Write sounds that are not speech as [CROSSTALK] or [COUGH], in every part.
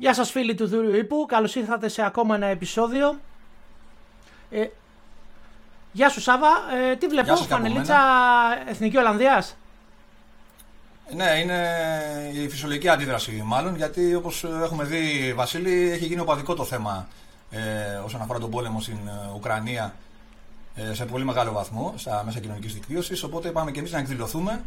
Γεια σας φίλοι του Δούριου Ήπου, καλώς ήρθατε σε ακόμα ένα επεισόδιο. Ε, γεια σου Σάβα, ε, τι βλέπω, Φανελίτσα Εθνική Ολλανδίας; Ναι, είναι η φυσιολογική αντίδραση μάλλον, γιατί όπως έχουμε δει Βασίλη, έχει γίνει οπαδικό το θέμα ε, όσον αφορά τον πόλεμο στην ε, Ουκρανία ε, σε πολύ μεγάλο βαθμό στα μέσα κοινωνικής δικτύωσης, οπότε είπαμε και εμείς να εκδηλωθούμε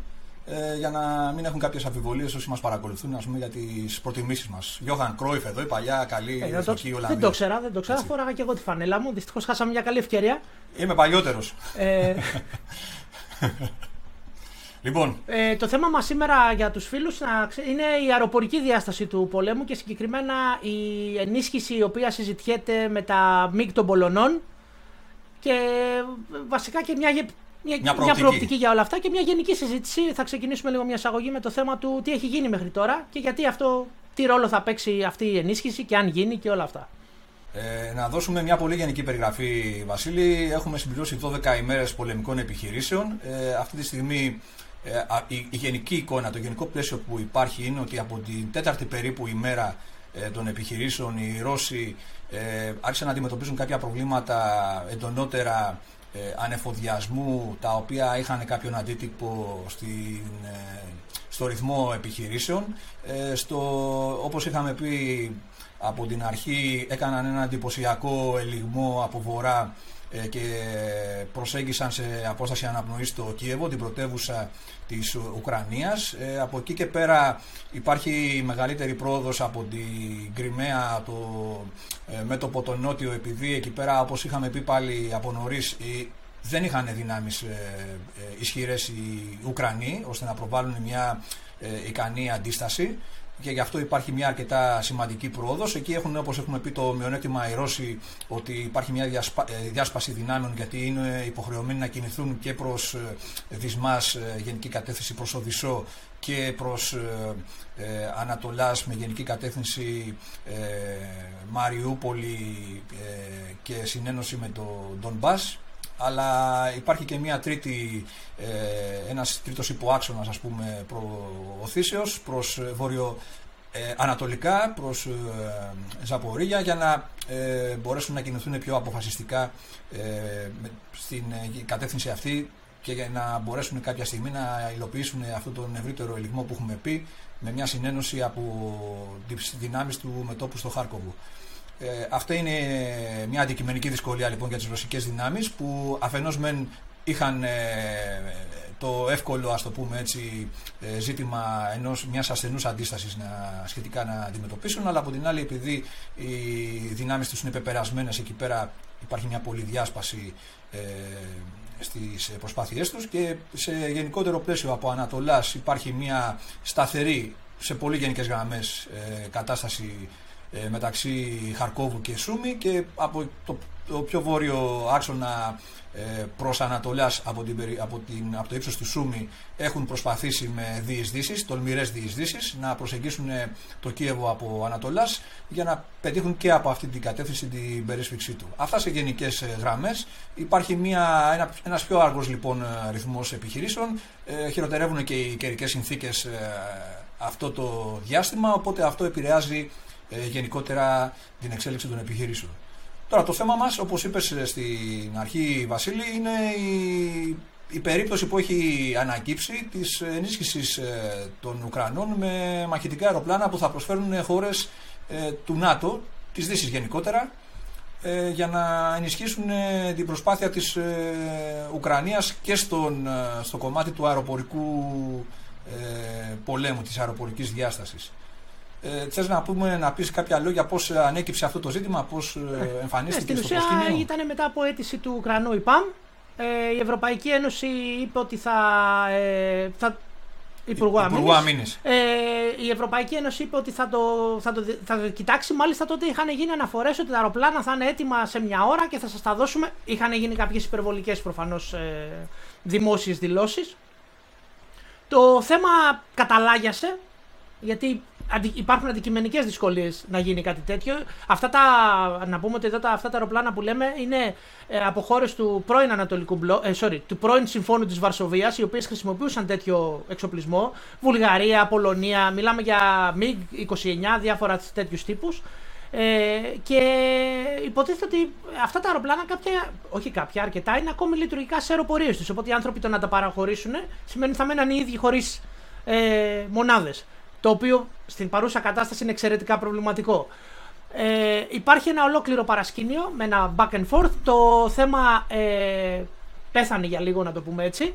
ε, για να μην έχουν κάποιες αμφιβολίες όσοι μας παρακολουθούν ας πούμε, για τις προτιμήσεις μας. Γιώχαν Κρόιφ εδώ, η παλιά καλή ε, εθνική Ολλανδία. Δεν το ξέρα, δεν το ξέρα. Έτσι. Φόραγα και εγώ τη φανέλα μου. Δυστυχώς χάσαμε μια καλή ευκαιρία. Είμαι παλιότερος. Ε... [LAUGHS] λοιπόν. Ε, το θέμα μας σήμερα για τους φίλους είναι η αεροπορική διάσταση του πολέμου και συγκεκριμένα η ενίσχυση η οποία συζητιέται με τα ΜΙΚ των Πολωνών και βασικά και μια μια, μια, προοπτική. μια προοπτική για όλα αυτά και μια γενική συζήτηση. Θα ξεκινήσουμε λίγο μια εισαγωγή με το θέμα του τι έχει γίνει μέχρι τώρα και γιατί αυτό, τι ρόλο θα παίξει αυτή η ενίσχυση και αν γίνει και όλα αυτά. Ε, να δώσουμε μια πολύ γενική περιγραφή, Βασίλη. Έχουμε συμπληρώσει 12 ημέρες πολεμικών επιχειρήσεων. Ε, αυτή τη στιγμή ε, η, η, γενική εικόνα, το γενικό πλαίσιο που υπάρχει είναι ότι από την τέταρτη περίπου ημέρα ε, των επιχειρήσεων οι Ρώσοι ε, άρχισαν να αντιμετωπίζουν κάποια προβλήματα εντονότερα ε, ανεφοδιασμού τα οποία είχαν κάποιον αντίτυπο στην, ε, στο ρυθμό επιχειρήσεων. Ε, στο, όπως είχαμε πει από την αρχή έκαναν ένα εντυπωσιακό ελιγμό από βορρά ε, και προσέγγισαν σε απόσταση αναπνοής στο Κίεβο, την πρωτεύουσα της Ουκρανίας. Ε, από εκεί και πέρα υπάρχει μεγαλύτερη πρόοδος από την Κρυμαία, το ε, μέτωπο το νότιο, επειδή εκεί πέρα όπως είχαμε πει πάλι από νωρίς δεν είχαν δυνάμεις ισχυρές οι Ουκρανοί ώστε να προβάλλουν μια ικανή αντίσταση και γι' αυτό υπάρχει μια αρκετά σημαντική πρόοδος. Εκεί έχουν, όπως έχουμε πει, το μειονέκτημα οι Ρώσοι ότι υπάρχει μια διασπα... Ε, διάσπαση δυνάμεων γιατί είναι υποχρεωμένοι να κινηθούν και προς ε, Δυσμάς, ε, γενική κατεύθυνση προς Οδυσσό και προς ε, Ανατολάς με γενική κατεύθυνση ε, Μαριούπολη και συνένωση με το Ντομπάς αλλά υπάρχει και μια τρίτη, ε, ένας τρίτος υποάξονας ας πούμε προωθήσεως προς ε, βόρειο ε, ανατολικά προς ε, Ζαπορίγια για να ε, μπορέσουν να κινηθούν πιο αποφασιστικά ε, στην κατεύθυνση αυτή και για να μπορέσουν κάποια στιγμή να υλοποιήσουν αυτό τον ευρύτερο ελιγμό που έχουμε πει με μια συνένωση από τις δυνάμεις του μετόπου στο Χάρκοβου. Ε, αυτή είναι μια αντικειμενική δυσκολία λοιπόν για τις ρωσικές δυνάμεις που αφενός μεν είχαν ε, το εύκολο ας το πούμε έτσι ε, ζήτημα ενός μιας ασθενούς αντίστασης να, σχετικά να αντιμετωπίσουν αλλά από την άλλη επειδή οι δυνάμεις τους είναι πεπερασμένες εκεί πέρα υπάρχει μια πολυδιάσπαση ε, στις προσπάθειές τους και σε γενικότερο πλαίσιο από Ανατολάς υπάρχει μια σταθερή σε πολύ γενικές γραμμές ε, κατάσταση ε, μεταξύ Χαρκόβου και Σούμι και από το, το πιο βόρειο άξονα ε, προς Ανατολάς από, την, από, την, από το ύψος του Σούμι έχουν προσπαθήσει με διεισδύσεις, τολμηρές διεισδύσεις να προσεγγίσουν ε, το Κίεβο από Ανατολάς για να πετύχουν και από αυτή την κατεύθυνση την περίσφυξή του. Αυτά σε γενικές ε, γραμμές. Υπάρχει μια, ένα, ένας πιο άργος λοιπόν ρυθμός επιχειρήσεων. Ε, χειροτερεύουν και οι καιρικές συνθήκες αυτό το διάστημα οπότε αυτό επηρεάζει ε, γενικότερα την εξέλιξη των επιχειρήσεων. Τώρα το θέμα μας, όπως είπες ε, στην αρχή Βασίλη, είναι η, η περίπτωση που έχει ανακύψει της ενίσχυσης ε, των Ουκρανών με μαχητικά αεροπλάνα που θα προσφέρουν χώρες του ΝΑΤΟ, της Δύσης γενικότερα, για να ενισχύσουν την προσπάθεια της Ουκρανίας και στον, στο κομμάτι του αεροπορικού πολέμου, της αεροπορικής διάστασης. Ε, Θες να, πούμε, να πεις κάποια λόγια πώς ανέκυψε αυτό το ζήτημα, πώς ε, ε, εμφανίστηκε ναι, στο προσκήνιο; Ήταν μετά από αίτηση του Ουκρανού ΙΠΑΜ. Ε, η Ευρωπαϊκή Ένωση είπε ότι θα. Ε, θα Υπουργού Αμήνης. Ε, η Ευρωπαϊκή Ένωση είπε ότι θα το, θα, το, θα το κοιτάξει. Μάλιστα τότε είχαν γίνει αναφορές ότι τα αεροπλάνα θα είναι έτοιμα σε μια ώρα και θα σας τα δώσουμε. Είχαν γίνει κάποιες υπερβολικές προφανώς ε, δημόσιες δηλώσεις. Το θέμα καταλάγιασε γιατί υπάρχουν αντικειμενικές δυσκολίες να γίνει κάτι τέτοιο. Αυτά τα, να πούμε ότι εδώ τα, αυτά τα αεροπλάνα που λέμε είναι ε, από χώρες του πρώην Ανατολικού μπλο, ε, sorry, του πρώην Συμφώνου της Βαρσοβίας, οι οποίες χρησιμοποιούσαν τέτοιο εξοπλισμό. Βουλγαρία, Πολωνία, μιλάμε για MiG-29, διάφορα τέτοιους τύπους. Ε, και υποτίθεται ότι αυτά τα αεροπλάνα, κάποια, όχι κάποια, αρκετά, είναι ακόμη λειτουργικά σε αεροπορίες τους. Οπότε οι άνθρωποι το να τα παραχωρήσουν σημαίνει ότι θα μέναν οι ίδιοι χωρίς ε, μονάδες. Το οποίο στην παρούσα κατάσταση είναι εξαιρετικά προβληματικό. Ε, υπάρχει ένα ολόκληρο παρασκήνιο με ένα back and forth. Το θέμα ε, πέθανε για λίγο, να το πούμε έτσι.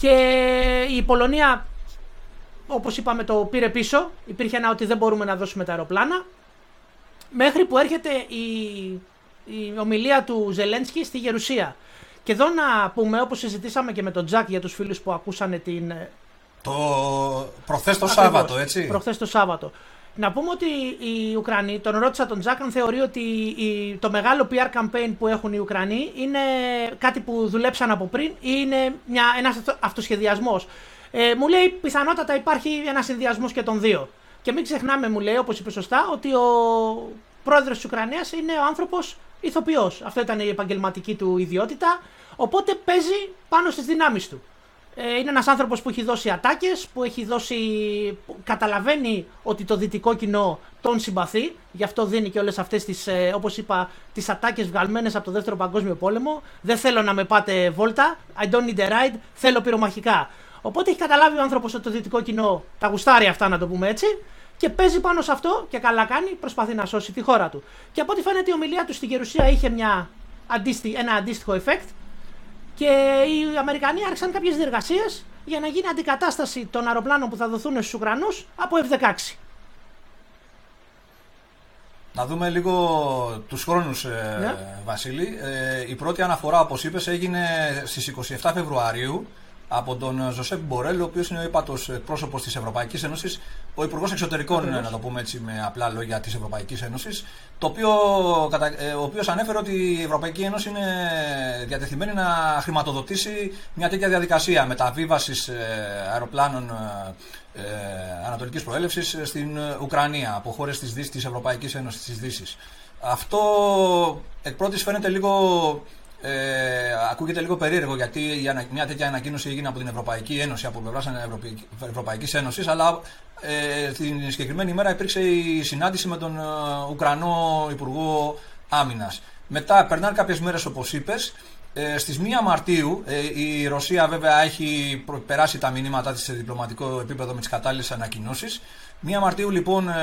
Και η Πολωνία, όπως είπαμε, το πήρε πίσω. Υπήρχε ένα ότι δεν μπορούμε να δώσουμε τα αεροπλάνα. Μέχρι που έρχεται η, η ομιλία του Ζελένσκι στη Γερουσία. Και εδώ να πούμε, όπως συζητήσαμε και με τον Τζακ για τους φίλους που ακούσανε την... Το προχθές το Σάββατο, έτσι; Προχθές το Σάββατο. Να πούμε ότι οι Ουκρανοί, τον ρώτησα τον Τζακ αν θεωρεί ότι το μεγάλο PR campaign που έχουν οι Ουκρανοί είναι κάτι που δουλέψαν από πριν ή είναι μια, ένας αυτοσχεδιασμός. Ε, μου λέει πιθανότατα υπάρχει ένας συνδυασμός και των δύο. Και μην ξεχνάμε, μου λέει, όπως είπε σωστά, ότι ο πρόεδρος της Ουκρανίας είναι ο άνθρωπος ηθοποιός. Αυτό ήταν η επαγγελματική του ιδιότητα. Οπότε παίζει πάνω στις δυνάμεις του. Ε, είναι ένας άνθρωπος που έχει δώσει ατάκες, που έχει δώσει. καταλαβαίνει ότι το δυτικό κοινό τον συμπαθεί. Γι' αυτό δίνει και όλες αυτές τις, ε, όπως είπα, τις ατάκες βγαλμένες από το δεύτερο Παγκόσμιο Πόλεμο. Δεν θέλω να με πάτε βόλτα. I don't need a ride. Θέλω πυρομαχικά. Οπότε έχει καταλάβει ο άνθρωπος ότι το δυτικό κοινό τα γουστάρει αυτά, να το πούμε έτσι, και παίζει πάνω σε αυτό και καλά κάνει, προσπαθεί να σώσει τη χώρα του. Και από ό,τι φαίνεται η ομιλία του στην Γερουσία είχε μια ένα αντίστοιχο effect και οι Αμερικανοί άρχισαν κάποιες διεργασίες για να γίνει αντικατάσταση των αεροπλάνων που θα δοθούν στους Ουκρανούς από F-16. Να δούμε λίγο τους χρόνους, ε, ναι. Βασίλη. Ε, η πρώτη αναφορά, όπως είπες, έγινε στις 27 Φεβρουαρίου από τον Ζωσέπ Μπορέλ, ο οποίος είναι ο ύπατος πρόσωπο της Ευρωπαϊκής Ένωσης, ο Υπουργός Εξωτερικών, να το πούμε έτσι με απλά λόγια, της Ευρωπαϊκής Ένωσης, ε, ο οποίος ανέφερε ότι η Ευρωπαϊκή Ένωση είναι διατεθειμένη να χρηματοδοτήσει μια τέτοια διαδικασία μεταβίβασης ε, αεροπλάνων ε, ανατολικής προέλευσης στην Ουκρανία από χώρες της Ευρωπαϊκής Ένωσης της Δύσης. Αυτό εκ πρώτης φαίνεται λίγο ε, ακούγεται λίγο περίεργο γιατί μια τέτοια ανακοίνωση έγινε από την Ευρωπαϊκή Ένωση, από πλευράς Ευρωπαϊκής Ένωσης, αλλά ε, την συγκεκριμένη ημέρα υπήρξε η συνάντηση με τον ε, Ουκρανό Υπουργό Άμυνας. Μετά περνάνε κάποιες μέρες, όπως είπες. Ε, στις 1 Μαρτίου ε, η Ρωσία βέβαια έχει περάσει τα μηνύματά της σε διπλωματικό επίπεδο με τις κατάλληλες ανακοινώσεις. 1 Μαρτίου λοιπόν ε,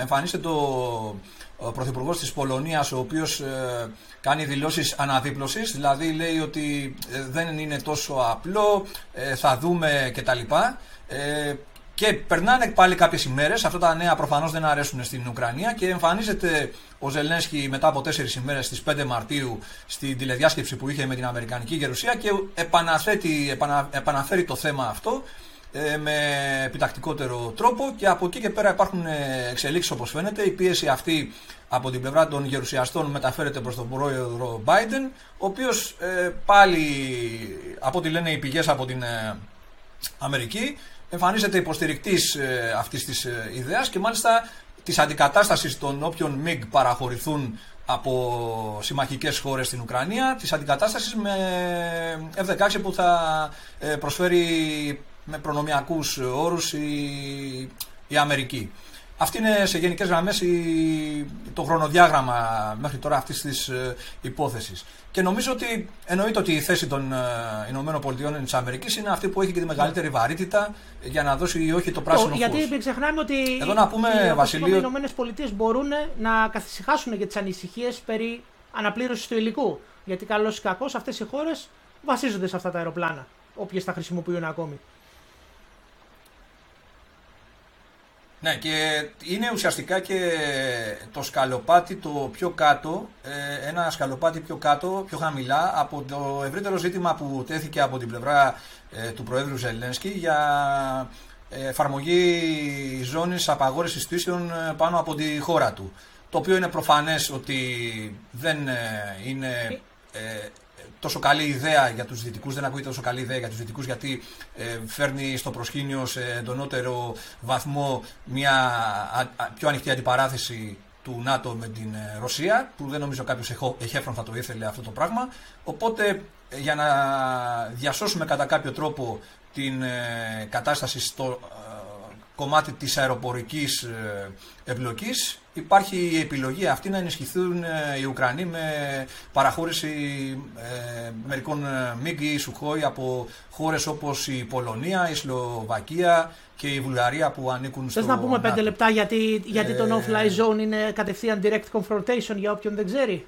εμφανίζεται το ο Πρωθυπουργός της Πολωνίας, ο οποίος ε, κάνει δηλώσεις αναδίπλωσης, δηλαδή λέει ότι ε, δεν είναι τόσο απλό, ε, θα δούμε κτλ. Ε, και περνάνε πάλι κάποιες ημέρες, αυτά τα νέα προφανώς δεν αρέσουν στην Ουκρανία και εμφανίζεται ο Ζελένσκι μετά από τέσσερις ημέρες στις 5 Μαρτίου στην τηλεδιάσκεψη που είχε με την Αμερικανική Γερουσία και επαναφέρει το θέμα αυτό ε, με επιτακτικότερο τρόπο και από εκεί και πέρα υπάρχουν ε, εξελίξεις όπως φαίνεται. Η πίεση αυτή από την πλευρά των γερουσιαστών μεταφέρεται προς τον πρόεδρο Biden, ο οποίος ε, πάλι από ό,τι λένε οι πηγές από την Αμερική εμφανίζεται υποστηρικτής αυτής της ιδέας και μάλιστα της αντικατάστασης των όποιων MiG παραχωρηθούν από συμμαχικές χώρες στην Ουκρανία, της αντικατάστασης με F-16 που θα προσφέρει με προνομιακούς όρους η, η Αμερική. Αυτή είναι σε γενικές γραμμές το χρονοδιάγραμμα μέχρι τώρα αυτής της ε, υπόθεσης. Και νομίζω ότι εννοείται ότι η θέση των ε, Ηνωμένων Πολιτειών της Αμερικής είναι αυτή που έχει και τη μεγαλύτερη βαρύτητα για να δώσει ή όχι το πράσινο φως. Γιατί μην ξεχνάμε ότι Εδώ να πούμε, οι, Βασιλείο... οι Ηνωμένες Πολιτείες μπορούν να καθησυχάσουν για τις ανησυχίες περί αναπλήρωσης του υλικού. Γιατί καλώς ή κακώς αυτές οι χώρες βασίζονται σε αυτά τα αεροπλάνα, όποιες τα χρησιμοποιούν ακόμη. Ναι, και είναι ουσιαστικά και το σκαλοπάτι το πιο κάτω, ε, ένα σκαλοπάτι πιο κάτω, πιο χαμηλά, από το ευρύτερο ζήτημα που τέθηκε από την πλευρά ε, του Προέδρου Ζελένσκι για ε, εφαρμογή ζώνης απαγόρευσης πτήσεων πάνω από τη χώρα του. Το οποίο είναι προφανές ότι δεν είναι τόσο καλή ιδέα για τους δυτικούς, δεν ακούγεται τόσο καλή ιδέα για τους δυτικούς γιατί ε, φέρνει στο προσκήνιο σε εντονότερο βαθμό μια πιο ανοιχτή αντιπαράθεση του ΝΑΤΟ με την ε, Ρωσία, που δεν νομίζω κάποιος εχέφρον θα το ήθελε αυτό το πράγμα. Οπότε για να διασώσουμε κατά κάποιο τρόπο την κατάσταση στο κομμάτι της αεροπορικής εμπλοκής υπάρχει η επιλογή αυτή να ενισχυθούν ε, οι Ουκρανοί με παραχώρηση ε, μερικών ε, MiG ή Σουχόη από χώρες όπως η Πολωνία, η Σλοβακία και η Βουλγαρία που ανήκουν στο Θες να πούμε πέντε λεπτά γιατί, γιατί το no-fly zone είναι κατευθείαν direct confrontation για όποιον δεν ξέρει;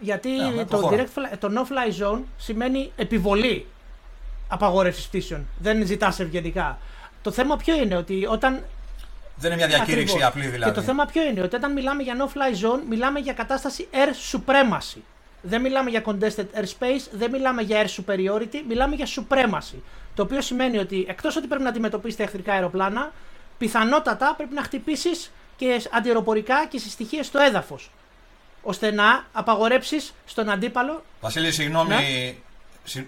Γιατί ναι, το, direct, το no-fly zone σημαίνει επιβολή απαγόρευσης πτήσεων. Δεν ζητάς ευγενικά. Το θέμα ποιο είναι ότι όταν δεν είναι μια διακήρυξη Ακριβώς. απλή δηλαδή. Και το θέμα ποιο είναι, ότι όταν μιλάμε για no-fly zone, μιλάμε για κατάσταση air supremacy. Δεν μιλάμε για contested airspace, δεν μιλάμε για air superiority, μιλάμε για supremacy. Το οποίο σημαίνει ότι εκτός ότι πρέπει να αντιμετωπίσετε εχθρικά αεροπλάνα, πιθανότατα πρέπει να χτυπήσεις και αντιεροπορικά και συστοιχίε στο έδαφος. ώστε να απαγορέψεις στον αντίπαλο. Βασίλη, συγγνώμη, ναι.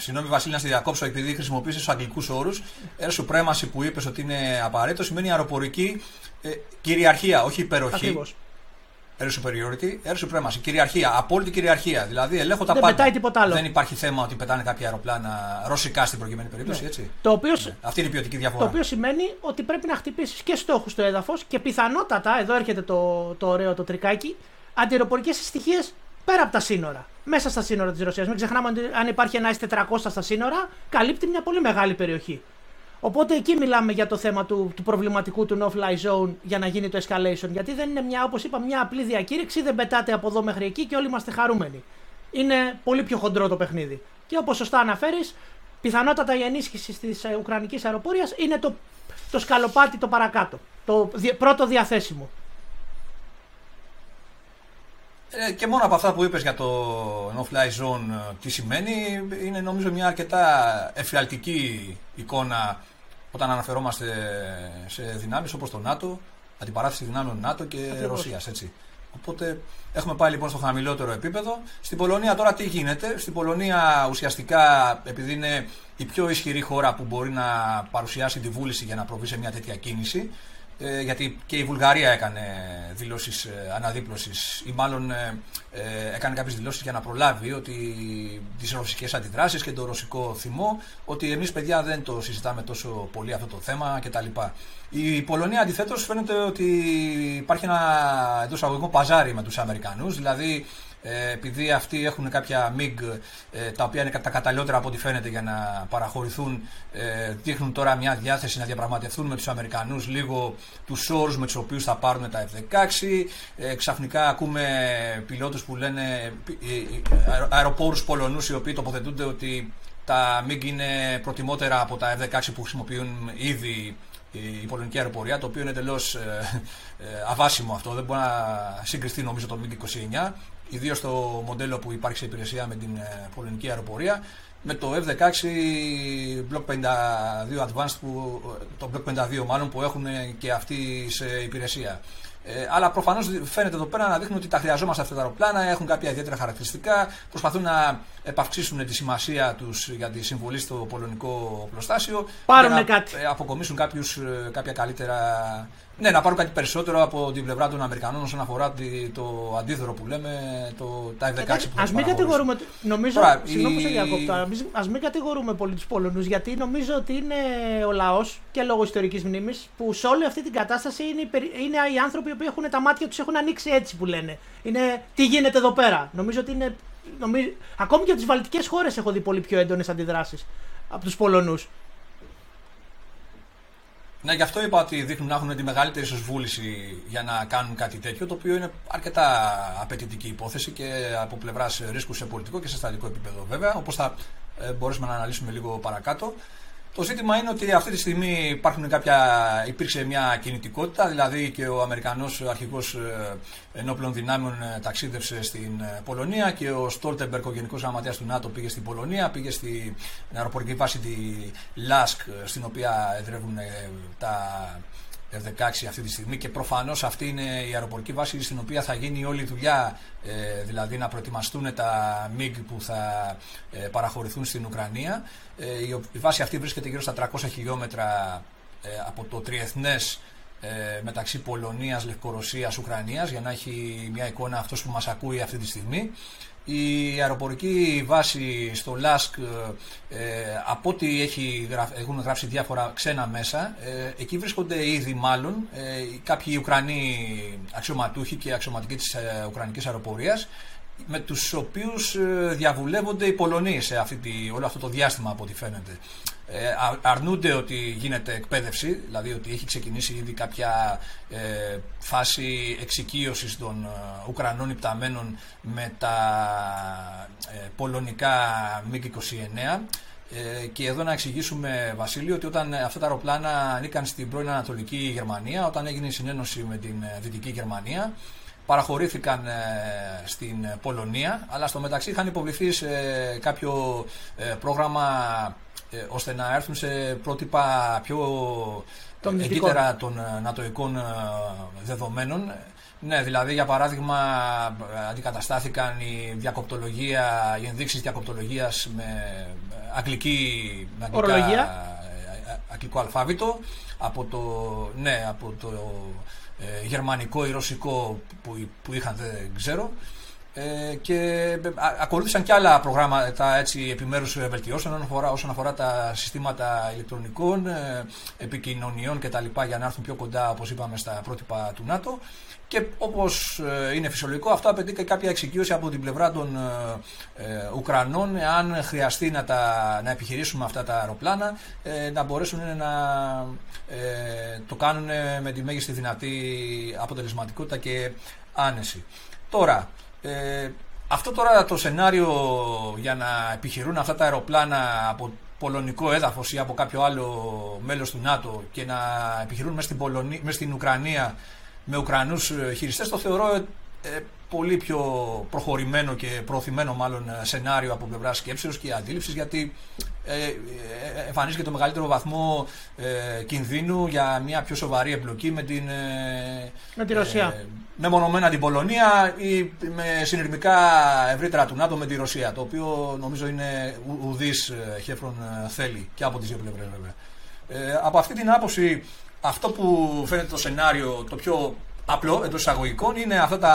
Συγγνώμη, Βασίλη, να στη διακόψω επειδή χρησιμοποίησε τους αγγλικούς όρους. Air supremacy που είπες ότι είναι απαραίτητο σημαίνει αεροπορική ε, κυριαρχία, όχι υπεροχή. Ακριβώς. Air superiority, air supremacy, κυριαρχία, απόλυτη κυριαρχία. Δηλαδή ελέγχω τα Δεν πάντα. Πετάει τίποτα άλλο. Δεν υπάρχει θέμα ότι πετάνε κάποια αεροπλάνα ρωσικά στην προκειμένη περίπτωση, ναι. έτσι. Το οποίο, ναι. Αυτή είναι η ποιοτική διαφορά. Το οποίο σημαίνει ότι πρέπει να χτυπήσεις και στόχους στο έδαφος και πιθανότατα, εδώ έρχεται το, το ωραίο το τρικάκι, αντιεροπορικές στοιχείες πέρα από τα σύνορα. Μέσα στα σύνορα της Ρωσίας. Μην ξεχνάμε ότι αν υπάρχει ένα S400 στα σύνορα, καλύπτει μια πολύ μεγάλη περιοχή. Οπότε εκεί μιλάμε για το θέμα του, του προβληματικού του no-fly zone για να γίνει το escalation. Γιατί δεν είναι μια, όπως είπα, μια απλή διακήρυξη, δεν πετάτε από εδώ μέχρι εκεί και όλοι είμαστε χαρούμενοι. Είναι πολύ πιο χοντρό το παιχνίδι. Και όπως σωστά αναφέρεις, πιθανότατα η ενίσχυση της ε, Ουκρανικής αεροπορίας είναι το, το σκαλοπάτι το παρακάτω. Το πρώτο διαθέσιμο. Ε, και μόνο από αυτά που είπες για το no-fly zone ε, τι σημαίνει, είναι νομίζω μια αρκετά εφιαλτική εικόνα όταν αναφερόμαστε σε δυνάμεις όπως το ΝΑΤΟ, αντιπαράθεση δυνάμεων ΝΑΤΟ και Ρωσία. Ρωσίας, έτσι. Οπότε έχουμε πάει λοιπόν στο χαμηλότερο επίπεδο. Στην Πολωνία τώρα τι γίνεται; Στην Πολωνία ουσιαστικά επειδή είναι η πιο ισχυρή χώρα που μπορεί να παρουσιάσει τη βούληση για να προβεί σε μια τέτοια κίνηση, ε, γιατί και η Βουλγαρία έκανε δηλώσεις ε, αναδίπλωσης ή μάλλον ε, ε, έκανε κάποιες δηλώσεις για να προλάβει ότι τις ρωσικές αντιδράσεις και το ρωσικό θυμό ότι εμείς παιδιά δεν το συζητάμε τόσο πολύ αυτό το θέμα κτλ. Η Πολωνία αντιθέτως φαίνεται ότι υπάρχει ένα εντός αγωγικό παζάρι με τους Αμερικανούς, δηλαδή ε, επειδή αυτοί έχουν κάποια MIG ε, τα οποία είναι τα καταλληλότερα από ό,τι φαίνεται για να παραχωρηθούν, ε, δείχνουν τώρα μια διάθεση να διαπραγματευτούν με τους Αμερικανούς λίγο τους όρους με τους οποίους θα πάρουν τα F-16. Ε, ξαφνικά ακούμε πιλότους που λένε, αεροπόρους Πολωνούς οι οποίοι τοποθετούνται ότι τα MIG είναι προτιμότερα από τα F-16 που χρησιμοποιούν ήδη η πολωνική αεροπορία, το οποίο είναι εντελώς αβάσιμο αυτό. Δεν μπορεί να συγκριθεί νομίζω το MiG-29 ιδίως το μοντέλο που υπάρχει σε υπηρεσία με την ε, πολεμική αεροπορία, με το F-16 Block 52 Advanced, που, το Block 52 μάλλον, που έχουν και αυτοί σε υπηρεσία. Ε, αλλά προφανώς φαίνεται εδώ πέρα να δείχνουν ότι τα χρειαζόμαστε αυτά τα αεροπλάνα, έχουν κάποια ιδιαίτερα χαρακτηριστικά, προσπαθούν να επαυξήσουν τη σημασία τους για τη συμβολή στο πολωνικό πλωστάσιο. Πάρουν να κάτι. Ε, αποκομίσουν κάποιους, ε, κάποια καλύτερα. Ναι, να πάρουν κάτι περισσότερο από την πλευρά των Αμερικανών όσον αφορά το αντίδωρο που λέμε, το, τα F-16 που Α μην κατηγορούμε. Νομίζω. Τώρα, συγγνώμη η... Α μην κατηγορούμε πολύ τους Πολωνούς, γιατί νομίζω ότι είναι ο λαός και λόγω ιστορικής μνήμης που σε όλη αυτή την κατάσταση είναι, είναι οι άνθρωποι που έχουν τα μάτια τους έχουν ανοίξει έτσι που λένε. Είναι τι γίνεται εδώ πέρα. Νομίζω ότι είναι Νομίζω, ακόμη και από τις βαλτικές χώρες έχω δει πολύ πιο έντονες αντιδράσεις από τους Πολωνούς. Ναι, γι' αυτό είπα ότι δείχνουν να έχουν τη μεγαλύτερη ισοσβούληση για να κάνουν κάτι τέτοιο, το οποίο είναι αρκετά απαιτητική υπόθεση και από πλευράς ρίσκου σε πολιτικό και σε στατικό επίπεδο βέβαια, όπως θα ε, μπορέσουμε να αναλύσουμε λίγο παρακάτω. Το ζήτημα είναι ότι αυτή τη στιγμή υπάρχουν κάποια, υπήρξε μια κινητικότητα, δηλαδή και ο Αμερικανός αρχηγός ε, ενόπλων δυνάμεων ε, ταξίδευσε στην ε, Πολωνία και ο Στόλτεμπερκ, ο Γενικός Γραμματέας του ΝΑΤΟ, πήγε στην Πολωνία, πήγε στην αεροπορική βάση τη ΛΑΣΚ, στην οποία εδρεύουν τα F-16 αυτή τη στιγμή και προφανώς αυτή είναι η αεροπορική βάση στην οποία θα γίνει όλη η δουλειά, ε, δηλαδή να προετοιμαστούν τα MiG που θα ε, παραχωρηθούν στην Ουκρανία. Ε, η βάση αυτή βρίσκεται γύρω στα 300 χιλιόμετρα από το τριεθνές μεταξύ Πολωνίας, Λευκορωσίας, Ουκρανίας για να έχει μια εικόνα αυτός που μας ακούει αυτή τη στιγμή. Η αεροπορική βάση στο ΛΑΣΚ, ε, από ό,τι έχει, έχουν γράψει διάφορα ξένα μέσα, ε, εκεί βρίσκονται ήδη μάλλον ε, κάποιοι Ουκρανοί αξιωματούχοι και αξιωματικοί της ε, Ουκρανικής αεροπορίας με τους οποίους ε, διαβουλεύονται οι Πολωνοί σε αυτή τη, όλο αυτό το διάστημα από ό,τι φαίνεται. Ε, αρνούνται ότι γίνεται εκπαίδευση, δηλαδή ότι έχει ξεκινήσει ήδη κάποια ε, φάση εξοικείωσης των ε, Ουκρανών υπταμένων με τα ε, πολωνικά MiG-29. Και εδώ να εξηγήσουμε, Βασίλειο, ότι όταν αυτά τα αεροπλάνα ανήκαν στην πρώην Ανατολική Γερμανία, όταν έγινε η συνένωση με την Δυτική Γερμανία, παραχωρήθηκαν ε, στην Πολωνία, αλλά στο μεταξύ είχαν υποβληθεί σε κάποιο ε, πρόγραμμα ε, ώστε να έρθουν σε πρότυπα πιο των εγκύτερα των νατοικών δεδομένων. Ναι, δηλαδή για παράδειγμα αντικαταστάθηκαν η διακοπτολογία, οι ενδείξεις διακοπτολογίας με αγγλική, με αγγλικά, αγγλικό αλφάβητο από το, ναι, από το ε, γερμανικό ή ρωσικό που, που είχαν δεν ξέρω ε, και ε, ακολούθησαν και άλλα προγράμματα έτσι, επιμέρους βελτιώσεων όσον αφορά, όσον αφορά τα συστήματα ηλεκτρονικών, ε, επικοινωνιών κτλ. για να έρθουν πιο κοντά όπως είπαμε στα πρότυπα του ΝΑΤΟ και όπως ε, είναι φυσιολογικό αυτό απαιτεί και κάποια εξοικείωση από την πλευρά των ε, Ουκρανών αν χρειαστεί να, τα, να επιχειρήσουμε αυτά τα αεροπλάνα να μπορέσουν να το κάνουν με τη μέγιστη δυνατή αποτελεσματικότητα και άνεση. Τώρα, ε, αυτό τώρα το σενάριο για να επιχειρούν αυτά τα αεροπλάνα από πολωνικό έδαφος ή από κάποιο άλλο μέλος του ΝΑΤΟ και να επιχειρούν μέσα στην, Πολωνία, μέσα στην Ουκρανία με Ουκρανούς ε, χειριστές το θεωρώ ε, πολύ πιο προχωρημένο και προωθημένο μάλλον ε, σενάριο από πλευράς σκέψεως και αντίληψης γιατί ε, ε, εμφανίζει το μεγαλύτερο βαθμό ε, κινδύνου για μια πιο σοβαρή εμπλοκή με την με τη Ρωσία. Ε, μεμονωμένα την Πολωνία ή με συνειρμικά ευρύτερα του ΝΑΤΟ με τη Ρωσία το οποίο νομίζω είναι ουδής χέφρον θέλει και από τις δύο πλευρές βέβαια. Ε, από αυτή την άποψη αυτό που φαίνεται το σενάριο το πιο απλό εντός εισαγωγικών είναι αυτά τα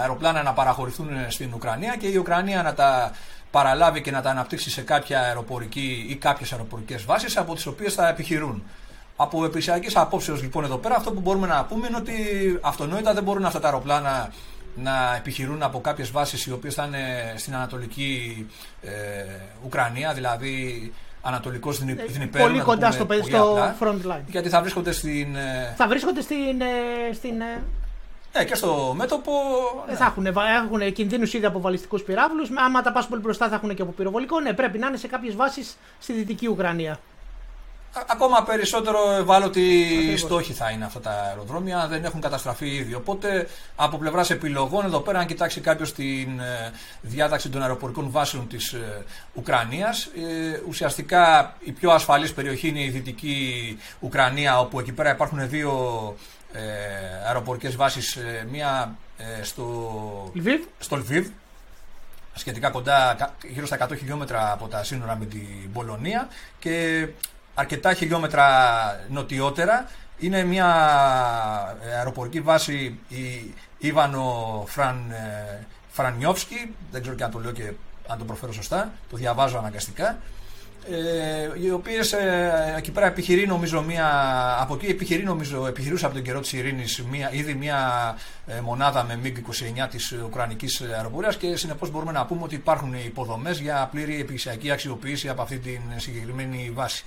αεροπλάνα να παραχωρηθούν στην Ουκρανία και η Ουκρανία να τα παραλάβει και να τα αναπτύξει σε κάποια αεροπορική ή κάποιες αεροπορικές βάσεις από τις οποίες θα επιχειρούν. Από επισιακή απόψεως λοιπόν εδώ πέρα, αυτό που μπορούμε να πούμε είναι ότι αυτονόητα δεν μπορούν αυτά τα αεροπλάνα να επιχειρούν από κάποιες βάσεις οι οποίες θα είναι στην Ανατολική ε, Ουκρανία, δηλαδή Ανατολικό Δνηπέρου. Πολύ κοντά στο, στο front line. Γιατί θα βρίσκονται στην. Ε, θα βρίσκονται στην. Ε, στην ναι, και στο μέτωπο. Ναι. Θα έχουν, έχουν κινδύνους ήδη από βαλιστικούς πυράβλους. Άμα τα πας πολύ μπροστά, θα έχουν και από πυροβολικό. Ναι, πρέπει να είναι σε κάποιες βάσεις στη δυτική Ουκρανία ακόμα περισσότερο ευάλωτοι στόχοι θα είναι αυτά τα αεροδρόμια, δεν έχουν καταστραφεί ήδη. Οπότε από πλευράς επιλογών, εδώ πέρα, αν κοιτάξει κάποιος την ε, διάταξη των αεροπορικών βάσεων της ε, Ουκρανίας, ε, ουσιαστικά η πιο ασφαλής περιοχή είναι η δυτική Ουκρανία, όπου εκεί πέρα υπάρχουν δύο αεροπορικές βάσεις, μία στο Λβίβ. στο Λβίβ, σχετικά κοντά, γύρω στα 100 χιλιόμετρα από τα σύνορα με την Πολωνία και αρκετά χιλιόμετρα νοτιότερα. Είναι μια ε, αεροπορική βάση η Ιβανο Φραν, ε, Φρανιόφσκι, δεν ξέρω και αν το λέω και αν το προφέρω σωστά, το διαβάζω αναγκαστικά, ε, οι οποίες ε, εκεί πέρα επιχειρεί νομίζω μια, από εκεί επιχειρεί νομίζω, επιχειρούσε από τον καιρό της ειρήνης ήδη μια ε, μονάδα με MiG-29 της Ουκρανικής αεροπορίας και συνεπώς μπορούμε να πούμε ότι υπάρχουν υποδομές για πλήρη επιχειρησιακή αξιοποίηση από αυτή την συγκεκριμένη βάση.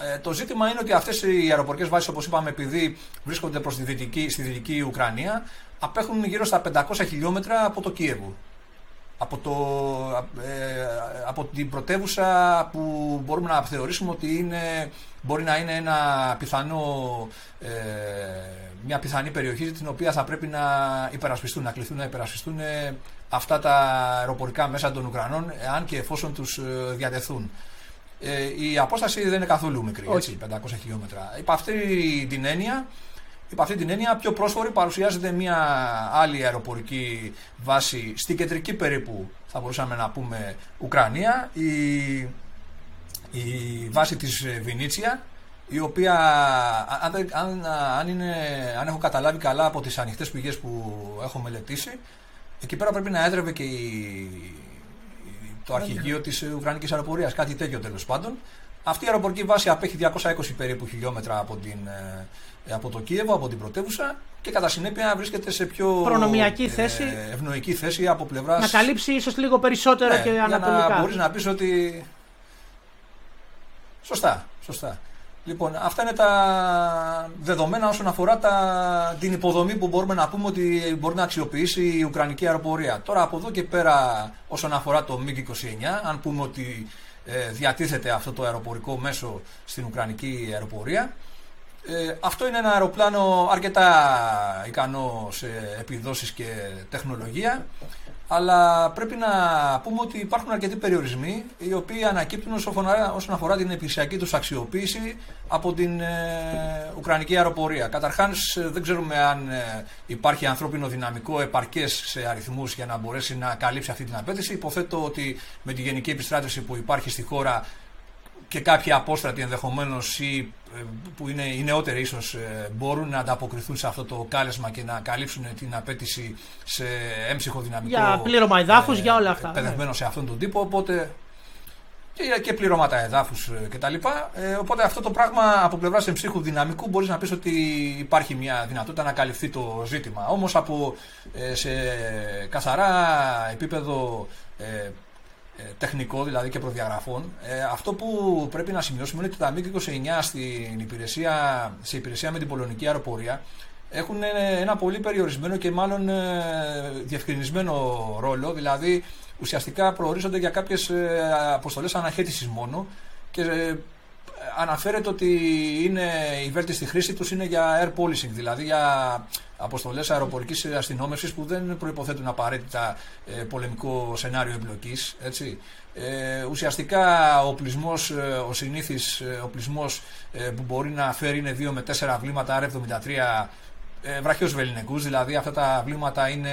Ε, το ζήτημα είναι ότι αυτές οι αεροπορικές βάσεις, όπως είπαμε, επειδή βρίσκονται προς τη δυτική, στη δυτική Ουκρανία, απέχουν γύρω στα 500 χιλιόμετρα από το Κίεβο. Από, το, ε, από την πρωτεύουσα που μπορούμε να θεωρήσουμε ότι είναι, μπορεί να είναι ένα πιθανό, ε, μια πιθανή περιοχή την οποία θα πρέπει να υπερασπιστούν, να κληθούν να υπερασπιστούν αυτά τα αεροπορικά μέσα των Ουκρανών, αν και εφόσον τους διατεθούν. Ε, η απόσταση δεν είναι καθόλου μικρή, έτσι, 500 χιλιόμετρα. Υπ' αυτή την έννοια, Υπ' αυτή την έννοια, πιο πρόσφορη παρουσιάζεται μια άλλη αεροπορική βάση στην κεντρική περίπου, θα μπορούσαμε να πούμε, Ουκρανία, η, η βάση της Βινίτσια, η οποία, αν, αν, αν, είναι, αν έχω καταλάβει καλά από τις ανοιχτές πηγές που έχω μελετήσει, εκεί πέρα πρέπει να έδρευε και η, το αρχηγείο της Ουκρανικής αεροπορίας, κάτι τέτοιο τέλος πάντων. Αυτή η αεροπορική βάση απέχει 220 περίπου χιλιόμετρα από, την, ε, από το Κίεβο, από την πρωτεύουσα και κατά συνέπεια βρίσκεται σε πιο προνομιακή ε, θέση. ευνοϊκή θέση από πλευρά. Να καλύψει ίσως λίγο περισσότερο ναι, και ανατολικά. Για να μπορείς να πεις ότι. Σωστά, σωστά. Λοιπόν, αυτά είναι τα δεδομένα όσον αφορά τα, την υποδομή που μπορούμε να πούμε ότι μπορεί να αξιοποιήσει η Ουκρανική αεροπορία. Τώρα από εδώ και πέρα όσον αφορά το MiG-29, αν πούμε ότι ε, διατίθεται αυτό το αεροπορικό μέσο στην Ουκρανική αεροπορία, ε, αυτό είναι ένα αεροπλάνο αρκετά ικανό σε επιδόσεις και τεχνολογία αλλά πρέπει να πούμε ότι υπάρχουν αρκετοί περιορισμοί οι οποίοι ανακύπτουν όσον αφορά την επιχειρησιακή τους αξιοποίηση από την ε, Ουκρανική αεροπορία. Καταρχάς, δεν ξέρουμε αν ε, υπάρχει ανθρώπινο δυναμικό επαρκές σε αριθμούς για να μπορέσει να καλύψει αυτή την απέτηση. Υποθέτω ότι με τη γενική επιστράτευση που υπάρχει στη χώρα και κάποιοι απόστρατοι ενδεχομένως ή ε, που είναι οι νεότεροι ίσως ε, μπορούν να ανταποκριθούν σε αυτό το κάλεσμα και να καλύψουν την απέτηση σε έμψυχο δυναμικό. Για πλήρωμα εδάφους, για όλα αυτά. Παιδευμένο ναι. σε αυτόν τον τύπο. Οπότε και, και πληρώματα εδάφους ε, κτλ. Ε, οπότε αυτό το πράγμα από πλευράς εμψύχου δυναμικού μπορείς να πεις ότι υπάρχει μια δυνατότητα να καλυφθεί το ζήτημα. Όμως από σε καθαρά επίπεδο ε, τεχνικό δηλαδή και προδιαγραφών. Ε, αυτό που πρέπει να σημειώσουμε είναι ότι τα MiG-29 στην υπηρεσία, σε υπηρεσία με την πολωνική αεροπορία έχουν ένα πολύ περιορισμένο και μάλλον ε, διευκρινισμένο ρόλο, δηλαδή ουσιαστικά προορίζονται για κάποιες αποστολές αναχέτησης μόνο και αναφέρεται ότι είναι, η βέλτιστη χρήση τους είναι για air policing, δηλαδή για αποστολές αεροπορικής αστυνόμευσης που δεν προποθέτουν απαραίτητα ε, πολεμικό σενάριο εμπλοκής. Ε, ουσιαστικά ο οπλισμός, ε, ο συνήθις ε, οπλισμός που μπορεί να φέρει είναι 2 με 4 βλήματα R73 ε, βραχιούς βεληνικούς, δηλαδή αυτά τα βλήματα είναι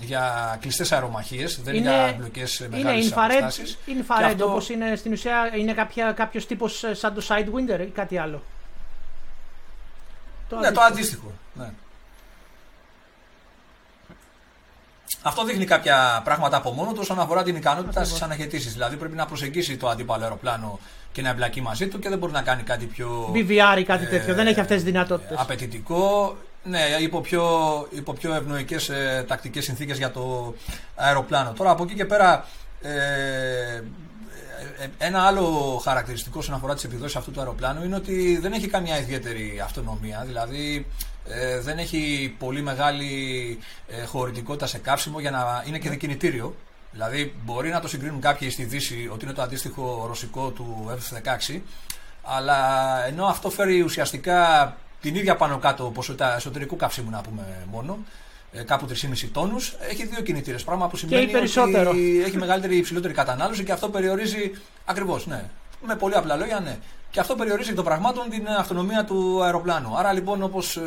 για κλειστές αερομαχίες, δεν είναι, είναι για εμπλοκές μεγάλες είναι αποστάσεις. Είναι infrared, αυτό... όπως είναι στην ουσία, είναι κάποια, κάποιος τύπος σαν το Sidewinder ή κάτι άλλο. Το ναι, αντίστοιχο. το αντίστοιχο. Ναι. Αυτό δείχνει κάποια πράγματα από μόνο του όσον αφορά την ικανότητα στις αναχαιτήσεις. Δηλαδή πρέπει να προσεγγίσει το αντίπαλο αεροπλάνο και να εμπλακεί μαζί του και δεν μπορεί να κάνει κάτι πιο. BVR ή κάτι ε, τέτοιο. Δεν έχει αυτές τις δυνατότητες. Απαιτητικό. Ναι, υπό πιο, υπό πιο ευνοϊκές ε, τακτικές συνθήκες για το αεροπλάνο. Τώρα από εκεί και πέρα. Ε, ε ένα άλλο χαρακτηριστικό όσον αφορά τις επιδόσεις αυτού του αεροπλάνου είναι ότι δεν έχει καμιά ιδιαίτερη αυτονομία. Δηλαδή ε, δεν έχει πολύ μεγάλη ε, χωρητικότητα σε καύσιμο για να είναι και δικινητήριο. Δηλαδή μπορεί να το συγκρίνουν κάποιοι στη Δύση ότι είναι το αντίστοιχο ρωσικό του F-16 αλλά ενώ αυτό φέρει ουσιαστικά την ίδια πάνω κάτω ποσότητα εσωτερικού καυσίμου να πούμε μόνο ε, κάπου 3,5 τόνους. Έχει δύο κινητήρες. Πράγμα που σημαίνει ότι έχει μεγαλύτερη ή υψηλότερη κατανάλωση και αυτό περιορίζει. Ακριβώς, ναι. Με πολύ απλά λόγια, ναι. Και αυτό περιορίζει εκ των πραγμάτων την αυτονομία του αεροπλάνου. Άρα λοιπόν, όπως ε,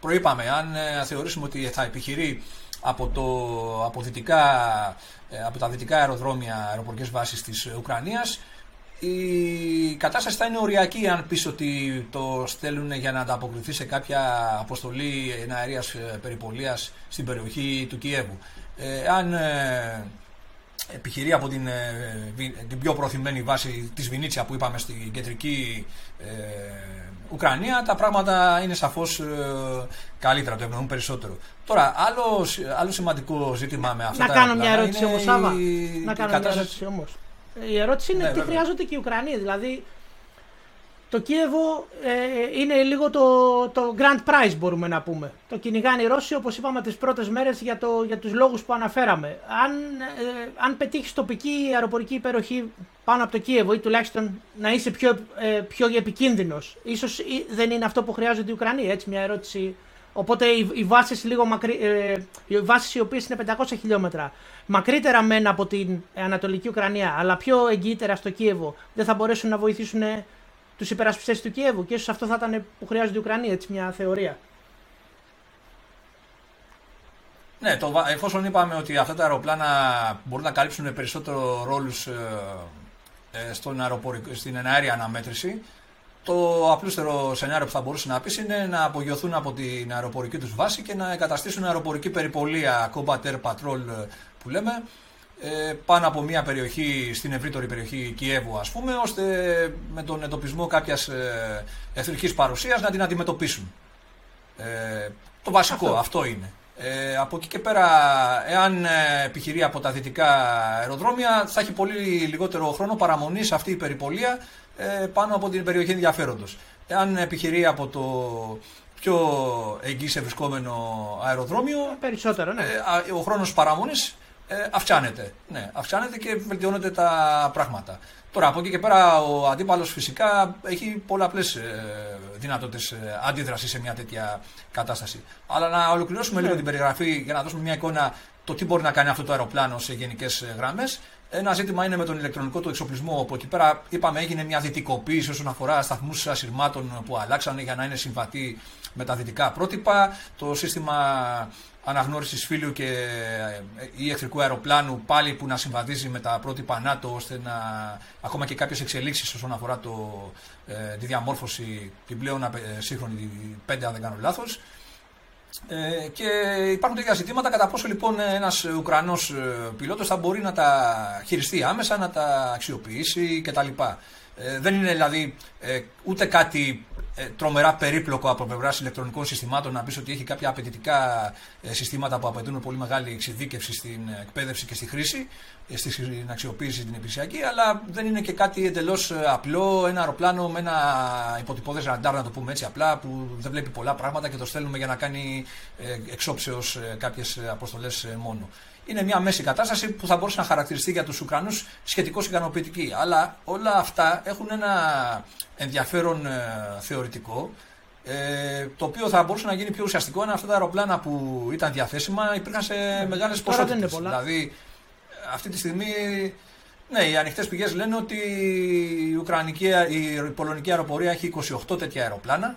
προείπαμε, αν ε, θεωρήσουμε ότι θα επιχειρεί από, το, από, δυτικά, ε, από τα δυτικά αεροδρόμια αεροπορικές βάσεις της Ουκρανίας η κατάσταση θα είναι οριακή αν πεις ότι το στέλνουν για να ανταποκριθεί σε κάποια αποστολή εναερίας περιπολίας στην περιοχή του Κιέβου. Ε, αν επιχειρεί από την, ε, την πιο προωθημένη βάση της Βινίτσια που είπαμε στην κεντρική ε, Ουκρανία, τα πράγματα είναι σαφώς ε, καλύτερα, το ευνοούν περισσότερο. Τώρα, άλλο, άλλο σημαντικό ζήτημα με αυτά να τα κάνω μια ερώτηση όμως, Σάβα. Να κάνω μια ερώτηση όμως. Η ερώτηση είναι ναι, τι βέβαια. χρειάζονται και οι Ουκρανοί. Δηλαδή, το Κίεβο ε, είναι λίγο το, το Grand Prize μπορούμε να πούμε. Το κυνηγάνε οι Ρώσοι όπως είπαμε τις πρώτες μέρες για, το, για τους λόγους που αναφέραμε. Αν, ε, αν πετύχεις τοπική αεροπορική υπεροχή πάνω από το Κίεβο ή τουλάχιστον να είσαι πιο, ε, πιο επικίνδυνος, ίσως δεν είναι αυτό που χρειάζονται οι Ουκρανοί, έτσι μια ερώτηση. Οπότε οι, οι λίγο ε, οι βάσεις οι είναι 500 χιλιόμετρα, μακρύτερα μένα από την Ανατολική Ουκρανία, αλλά πιο εγγύτερα στο Κίεβο, δεν θα μπορέσουν να βοηθήσουν τους υπερασπιστές του Κιέβου. Και ίσως αυτό θα ήταν που χρειάζονται η Ουκρανία, έτσι μια θεωρία. Ναι, το, εφόσον είπαμε ότι αυτά τα αεροπλάνα μπορούν να καλύψουν περισσότερο ρόλους ε, ε, στην αέρια αναμέτρηση, το απλούστερο σενάριο που θα μπορούσε να πεις είναι να απογειωθούν από την αεροπορική τους βάση και να εγκαταστήσουν αεροπορική περιπολία combat air patrol ε, που λέμε ε, πάνω από μια περιοχή στην ευρύτερη περιοχή Κιέβου ας πούμε ώστε με τον εντοπισμό κάποιας ε, εθνικής παρουσίας να την αντιμετωπίσουν. Ε, το βασικό αυτό, είναι. Ε, από εκεί και πέρα, εάν επιχειρεί από τα δυτικά αεροδρόμια, θα έχει πολύ λιγότερο χρόνο παραμονής σε αυτή η περιπολία ε, πάνω από την περιοχή ενδιαφέροντος. Εάν επιχειρεί από το πιο εγγύς ευρισκόμενο αεροδρόμιο, Περισσότερο, ναι. ε, ο χρόνος παραμονής ε, αυξάνεται. Ναι, αυξάνεται και βελτιώνονται τα πράγματα. Τώρα, από εκεί και πέρα, ο αντίπαλος φυσικά έχει πολλαπλές ε, δυνατότητες αντίδρασης σε μια τέτοια κατάσταση. Αλλά να ολοκληρώσουμε λίγο ναι. την περιγραφή για να δώσουμε μια εικόνα το τι μπορεί να κάνει αυτό το αεροπλάνο σε γενικές γραμμές. Ένα ζήτημα είναι με τον ηλεκτρονικό του εξοπλισμό, όπου εκεί πέρα είπαμε έγινε μια δυτικοποίηση όσον αφορά σταθμούς ασυρμάτων που αλλάξανε για να είναι συμβατοί με τα δυτικά πρότυπα. Το σύστημα αναγνώρισης φύλου και ε, ή εχθρικού αεροπλάνου πάλι που να συμβαδίζει με τα πρότυπα ΝΑΤΟ ώστε να ακόμα και κάποιες εξελίξεις όσον αφορά το, ε, τη διαμόρφωση την πλέον ε, σύγχρονη 5 αν δεν κάνω λάθος. Ε, και υπάρχουν τέτοια ζητήματα κατά πόσο λοιπόν ένας Ουκρανός ε, πιλότος θα μπορεί να τα χειριστεί άμεσα, να τα αξιοποιήσει κτλ. Ε, δεν είναι δηλαδή ε, ούτε κάτι ε, τρομερά περίπλοκο από πλευράς ηλεκτρονικών συστημάτων να πεις ότι έχει κάποια απαιτητικά ε, συστήματα που απαιτούν πολύ μεγάλη εξειδίκευση στην εκπαίδευση και στη χρήση, ε, στην αξιοποίηση την επιρρησιακή, αλλά δεν είναι και κάτι εντελώς απλό. Ένα αεροπλάνο με ένα υποτυπώδες ραντάρ, να το πούμε έτσι απλά, που δεν βλέπει πολλά πράγματα και το στέλνουμε για να κάνει εξόψεως κάποιες αποστολές μόνο είναι μια μέση κατάσταση που θα μπορούσε να χαρακτηριστεί για τους Ουκρανούς σχετικώς ικανοποιητική. Αλλά όλα αυτά έχουν ένα ενδιαφέρον ε, θεωρητικό, ε, το οποίο θα μπορούσε να γίνει πιο ουριαστικό αν αυτά τα αεροπλάνα που ήταν διαθέσιμα υπήρχαν σε ναι. μεγάλες ποσότητες. Δηλαδή, αυτή τη στιγμή ναι, οι ανοιχτές πηγές λένε ότι η, Ουκρανική, η Πολωνική αεροπορία έχει 28 τέτοια αεροπλάνα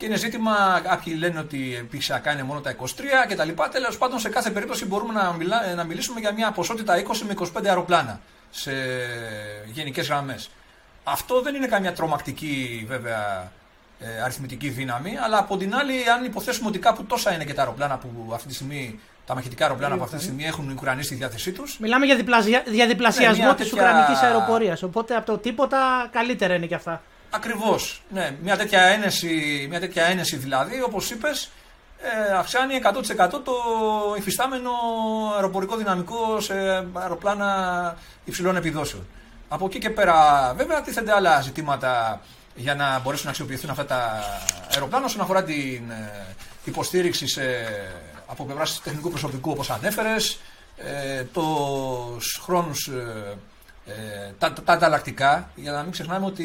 και είναι ζήτημα, κάποιοι λένε ότι επιχειρησιακά είναι μόνο τα 23 κτλ. Τέλος πάντων, σε κάθε περίπτωση μπορούμε να, μιλά, να μιλήσουμε για μια ποσότητα 20 με 25 αεροπλάνα σε γενικές γραμμές. Αυτό δεν είναι καμιά τρομακτική βέβαια ε, αριθμητική δύναμη, αλλά από την άλλη, αν υποθέσουμε ότι κάπου τόσα είναι και τα αεροπλάνα που αυτή τη στιγμή τα μαχητικά αεροπλάνα που αυτή τη στιγμή έχουν οι Ουκρανοί στη διάθεσή τους. Μιλάμε για, διπλασια... για διπλασιασμό ναι, της τέτοια... Ουκρανικής αεροπορίας. Οπότε από το τίποτα καλύτερα είναι και αυτά. Ακριβώς. Ναι, μια τέτοια ένεση, μια τέτοια ένεση δηλαδή, όπως είπες, ε, αυξάνει 100% το υφιστάμενο αεροπορικό δυναμικό σε αεροπλάνα υψηλών επιδόσεων. Από εκεί και πέρα, βέβαια, τίθενται άλλα ζητήματα για να μπορέσουν να αξιοποιηθούν αυτά τα αεροπλάνα όσον αφορά την ε, υποστήριξη σε, από πλευράς τεχνικού προσωπικού, όπως ανέφερες, ε, του χρόνους ε, ε, τα, τα, ανταλλακτικά, για να μην ξεχνάμε ότι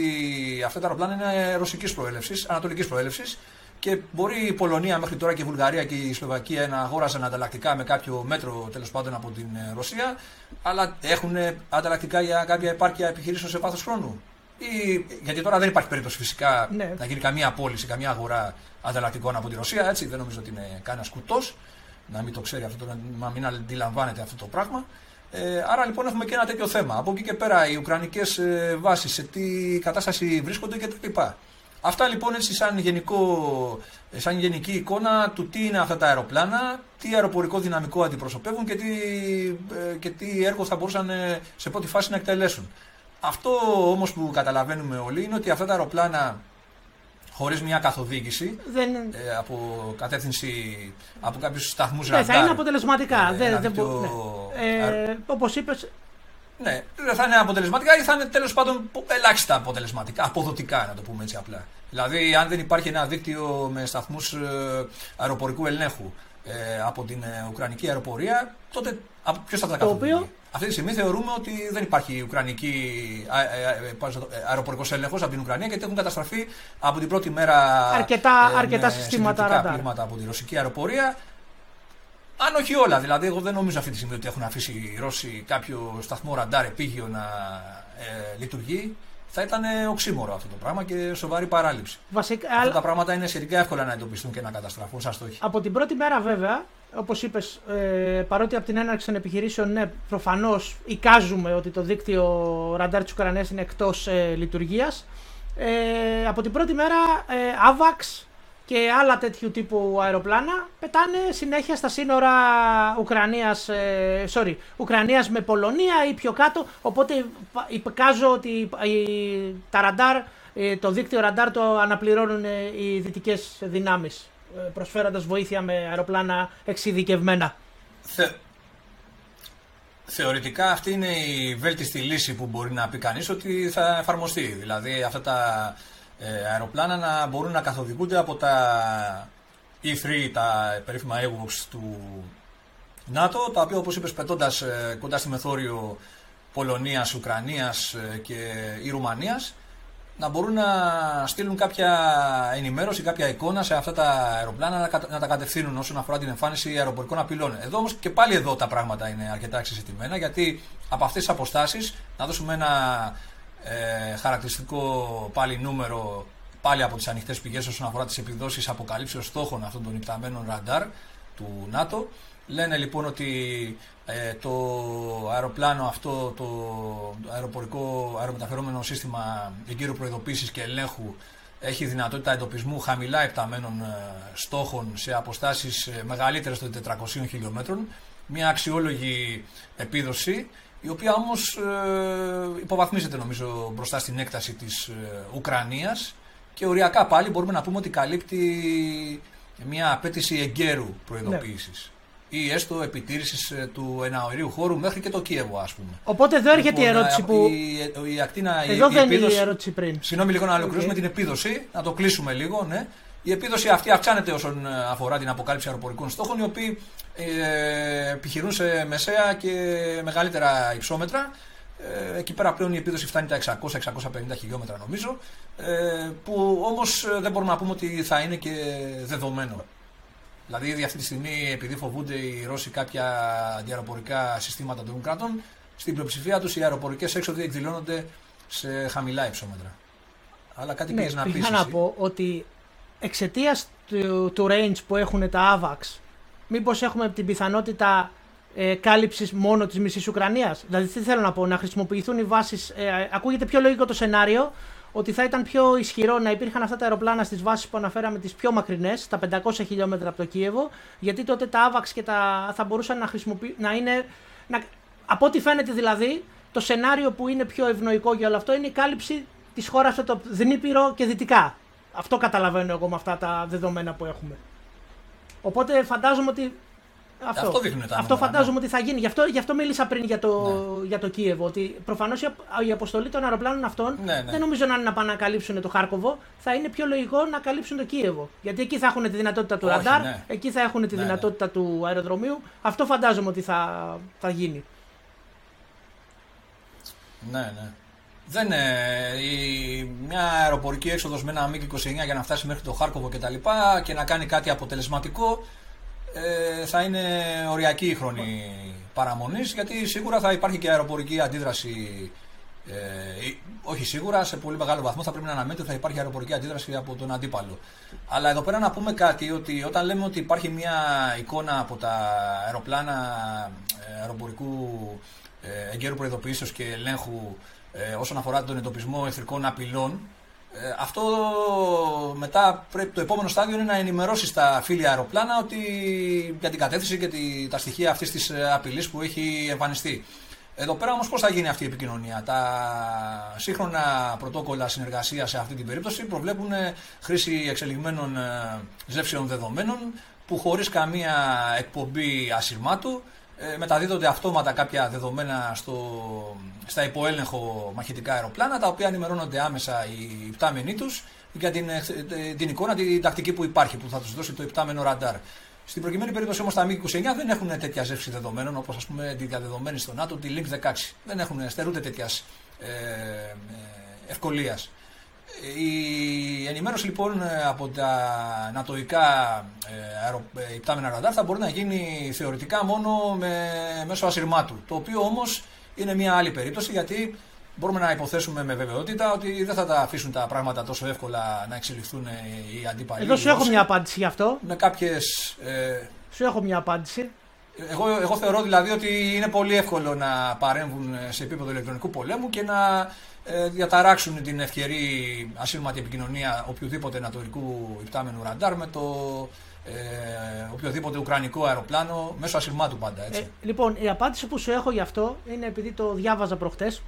αυτά τα αεροπλάνα είναι ρωσικής προέλευσης, ανατολικής προέλευσης και μπορεί η Πολωνία μέχρι τώρα και η Βουλγαρία και η Σλοβακία να αγόραζαν ανταλλακτικά με κάποιο μέτρο τέλος πάντων από την ε, Ρωσία, αλλά έχουν ανταλλακτικά για κάποια επάρκεια επιχειρήσεων σε βάθος χρόνου. Ή, γιατί τώρα δεν υπάρχει περίπτωση φυσικά ναι. να γίνει καμία πώληση, καμία αγορά ανταλλακτικών από τη Ρωσία. Έτσι, δεν νομίζω ότι είναι κανένας κουτός να μην το ξέρει αυτό, να μην αντιλαμβάνεται αυτό το πράγμα. Ε, άρα λοιπόν έχουμε και ένα τέτοιο θέμα. Από εκεί και πέρα οι Ουκρανικές ε, βάσεις, σε τι κατάσταση βρίσκονται κτλ. Αυτά λοιπόν έτσι σαν, γενικό, ε, σαν γενική εικόνα του τι είναι αυτά τα αεροπλάνα, τι αεροπορικό δυναμικό αντιπροσωπεύουν και τι, ε, και τι έργο θα μπορούσαν ε, σε πρώτη φάση να εκτελέσουν. Αυτό όμως που καταλαβαίνουμε όλοι είναι ότι αυτά τα αεροπλάνα χωρίς μια καθοδήγηση δεν... ε, από κατεύθυνση από κάποιους σταθμούς ναι, θα είναι αποτελεσματικά. Ε, δεν, δεν ναι. ε, Όπως είπε. Ναι, θα είναι αποτελεσματικά ή θα είναι τέλος πάντων ελάχιστα αποτελεσματικά, αποδοτικά να το πούμε έτσι απλά. Δηλαδή, αν δεν υπάρχει ένα δίκτυο με σταθμούς ε, αεροπορικού ελέγχου ε, από την ε, Ουκρανική αεροπορία, τότε ποιος θα τα καθοδηγεί; Αυτή τη στιγμή θεωρούμε ότι δεν υπάρχει ουκρανική αεροπορικός έλεγχος από την Ουκρανία γιατί έχουν καταστραφεί από την πρώτη μέρα αρκετά, ε, αρκετά συστήματα πλήγματα από τη ρωσική αεροπορία. Αν όχι όλα, δηλαδή, εγώ δεν νομίζω αυτή τη στιγμή ότι έχουν αφήσει οι Ρώσοι κάποιο σταθμό ραντάρ επίγειο να ε, λειτουργεί. Θα ήταν οξύμορο αυτό το πράγμα και σοβαρή παράληψη. Βασικά, Αυτά τα πράγματα είναι σχετικά εύκολα να εντοπιστούν και να καταστραφούν σαν στόχοι. Από την πρώτη μέρα, βέβαια, όπως είπες, ε, παρότι από την έναρξη των επιχειρήσεων, ναι, προφανώς εικάζουμε ότι το δίκτυο ραντάρ της Ουκρανίας είναι εκτός ε, λειτουργίας. Ε, από την πρώτη μέρα, ε, AVAX και άλλα τέτοιου τύπου αεροπλάνα πετάνε συνέχεια στα σύνορα Ουκρανίας, ε, sorry, Ουκρανίας με Πολωνία ή πιο κάτω, οπότε υπεκάζω ότι τα ραντάρ, ε, το δίκτυο ραντάρ το αναπληρώνουν ε, οι δυτικές δυνάμεις, προσφέροντας βοήθεια με αεροπλάνα εξειδικευμένα. Θε... Θεωρητικά αυτή είναι η βέλτιστη λύση που μπορεί να πει κανείς ότι θα εφαρμοστεί. Δηλαδή αυτά τα ε, αεροπλάνα να μπορούν να καθοδηγούνται από τα E3, τα περίφημα AWOX του ΝΑΤΟ, τα οποία όπως είπες πετώντας ε, κοντά στη μεθόριο Πολωνίας, Ουκρανίας ε, και ή Ρουμανίας να μπορούν να στείλουν κάποια ενημέρωση, κάποια εικόνα σε αυτά τα αεροπλάνα να τα κατευθύνουν όσον αφορά την εμφάνιση αεροπορικών απειλών. Εδώ όμως και πάλι εδώ τα πράγματα είναι αρκετά εξεζητημένα γιατί από αυτές τις αποστάσεις να δώσουμε ένα ε, χαρακτηριστικό πάλι νούμερο πάλι από τις ανοιχτές πηγές όσον αφορά τις επιδόσεις αποκαλύψεως στόχων αυτών των υπταμένων ραντάρ του ΝΑΤΟ. Λένε λοιπόν ότι ε, το αεροπλάνο αυτό, το αεροπορικό αερομεταφερόμενο σύστημα εγκύρου προειδοποίησης και ελέγχου έχει δυνατότητα εντοπισμού χαμηλά επταμένων ε, στόχων σε αποστάσεις ε, μεγαλύτερες των 400 χιλιόμετρων. Μια αξιόλογη επίδοση η οποία όμως ε, υποβαθμίζεται νομίζω μπροστά στην έκταση της ε, Ουκρανίας και οριακά πάλι μπορούμε να πούμε ότι καλύπτει μια απέτηση εγκαίρου προειδοποίησης. Ναι. Ή έστω επιτήρησης ε, του εναωρίου χώρου μέχρι και το Κίεβο, ας πούμε. Οπότε εδώ έρχεται λοιπόν, η ερώτηση που. Η, η, ακτίνα, εδώ η, δεν είναι η ερώτηση πριν. Συγγνώμη λίγο να ολοκληρώσουμε την επίδοση, να το κλείσουμε λίγο. Ναι. Η επίδοση αυτή αυξάνεται όσον αφορά την αποκάλυψη αεροπορικών στόχων, οι οποίοι ε, επιχειρούν σε μεσαία και μεγαλύτερα υψόμετρα. Ε, εκεί πέρα πλέον η επίδοση φτάνει τα 600-650 χιλιόμετρα νομίζω, ε, που όμως δεν μπορούμε να πούμε ότι θα είναι και δεδομένο. Δηλαδή ήδη αυτή τη στιγμή επειδή φοβούνται οι Ρώσοι κάποια αντιαεροπορικά συστήματα των κρατών, στην πλειοψηφία τους οι αεροπορικές έξοδοι εκδηλώνονται σε χαμηλά υψόμετρα. Αλλά κάτι ναι, να πεις. να πω ότι εξαιτίας του, του range που έχουν τα AVAX μήπως έχουμε την πιθανότητα ε, κάλυψης μόνο της μισής Ουκρανίας; Δηλαδή, τι θέλω να πω, να χρησιμοποιηθούν οι βάσεις. Ε, ακούγεται πιο λογικό το σενάριο ότι θα ήταν πιο ισχυρό να υπήρχαν αυτά τα αεροπλάνα στις βάσεις που αναφέραμε, τις πιο μακρινές, τα 500 χιλιόμετρα από το Κίεβο, γιατί τότε τα AVAX και τα, θα μπορούσαν να, να είναι. Να, από ό,τι φαίνεται δηλαδή, το σενάριο που είναι πιο ευνοϊκό για όλο αυτό είναι η κάλυψη της χώρας από το Δνήπυρο και δυτικά. Αυτό καταλαβαίνω εγώ με αυτά τα δεδομένα που έχουμε. Οπότε φαντάζομαι ότι. Αυτό, αυτό, δείχνουν τα αυτό φαντάζομαι ναι. ότι θα γίνει. Γι' αυτό, γι αυτό μίλησα πριν για το, ναι. για το Κίεβο. Ότι προφανώς η, αποστολή των αεροπλάνων αυτών ναι, ναι. δεν νομίζω να είναι να πάνε να καλύψουν το Χάρκοβο. Θα είναι πιο λογικό να καλύψουν το Κίεβο. Γιατί εκεί θα έχουν τη δυνατότητα του ραντάρ, ναι. εκεί θα έχουν τη δυνατότητα του αεροδρομίου. Αυτό φαντάζομαι ότι θα, θα γίνει. Ναι, ναι. Δεν είναι. μια αεροπορική έξοδος με ένα MiG-29 για να φτάσει μέχρι το Χάρκοβο κτλ. Και, και να κάνει κάτι αποτελεσματικό ε, θα είναι οριακή η χρόνη παραμονής γιατί σίγουρα θα υπάρχει και αεροπορική αντίδραση. Ε, όχι σίγουρα, σε πολύ μεγάλο βαθμό θα πρέπει να αναμένεται ότι θα υπάρχει αεροπορική αντίδραση από τον αντίπαλο. Αλλά εδώ πέρα να πούμε κάτι ότι όταν λέμε ότι υπάρχει μια εικόνα από τα αεροπλάνα ε, αεροπορικού ε, εγκαίρου προειδοποιήσεως και ελέγχου ε, όσον αφορά τον εντοπισμό εχθρικών απειλών. Ε, αυτό μετά πρέπει το επόμενο στάδιο είναι να ενημερώσεις τα φίλια αεροπλάνα ότι για την κατεύθυνση και τη, τα στοιχεία αυτής της ε, απειλής που έχει εμφανιστεί. Εδώ πέρα όμως πώς θα γίνει αυτή η επικοινωνία; Τα σύγχρονα πρωτόκολλα συνεργασίας σε αυτή την περίπτωση προβλέπουν χρήση εξελιγμένων ζεύσεων δεδομένων που χωρίς καμία εκπομπή ασυρμάτου ε, μεταδίδονται αυτόματα κάποια δεδομένα στο, στα υποέλεγχο μαχητικά αεροπλάνα, τα οποία ενημερώνονται άμεσα οι υπτάμενοι τους για την, ε, την εικόνα, την τακτική που υπάρχει, που θα τους δώσει το υπτάμενο ραντάρ. Στην προκειμένη περίπτωση όμως τα MiG-29 δεν έχουν τέτοια ζεύση δεδομένων όπως ας πούμε τη διαδεδομένη στο ΝΑΤΟ, τη Link 16. Δεν έχουν, στερούνται τέτοιας ε, ε ευκολίας. Η ενημέρωση λοιπόν από τα νατοϊκά ε, ε, υπτάμενα ραντάρ θα μπορεί να γίνει θεωρητικά μόνο με, μέσω ασυρμάτου. Το οποίο όμως είναι μια άλλη περίπτωση γιατί μπορούμε να υποθέσουμε με βεβαιότητα ότι δεν θα τα αφήσουν τα πράγματα τόσο εύκολα να εξελιχθούν οι αντίπαλοι. Εδώ σου έχω μια απάντηση γι' αυτό. Με κάποιες. Ε, σου έχω μια απάντηση. Εγώ, εγώ θεωρώ δηλαδή ότι είναι πολύ εύκολο να παρέμβουν σε επίπεδο ηλεκτρονικού πολέμου και να ε, διαταράξουν την ευκαιρή ασύρματη επικοινωνία οποιοδήποτε ανατολικού υπτάμενου ραντάρ με το ε, οποιοδήποτε ουκρανικό αεροπλάνο μέσω ασυρμάτου πάντα. Έτσι. Ε, λοιπόν, η απάντηση που σου έχω γι' αυτό είναι επειδή το διάβαζα προχτές.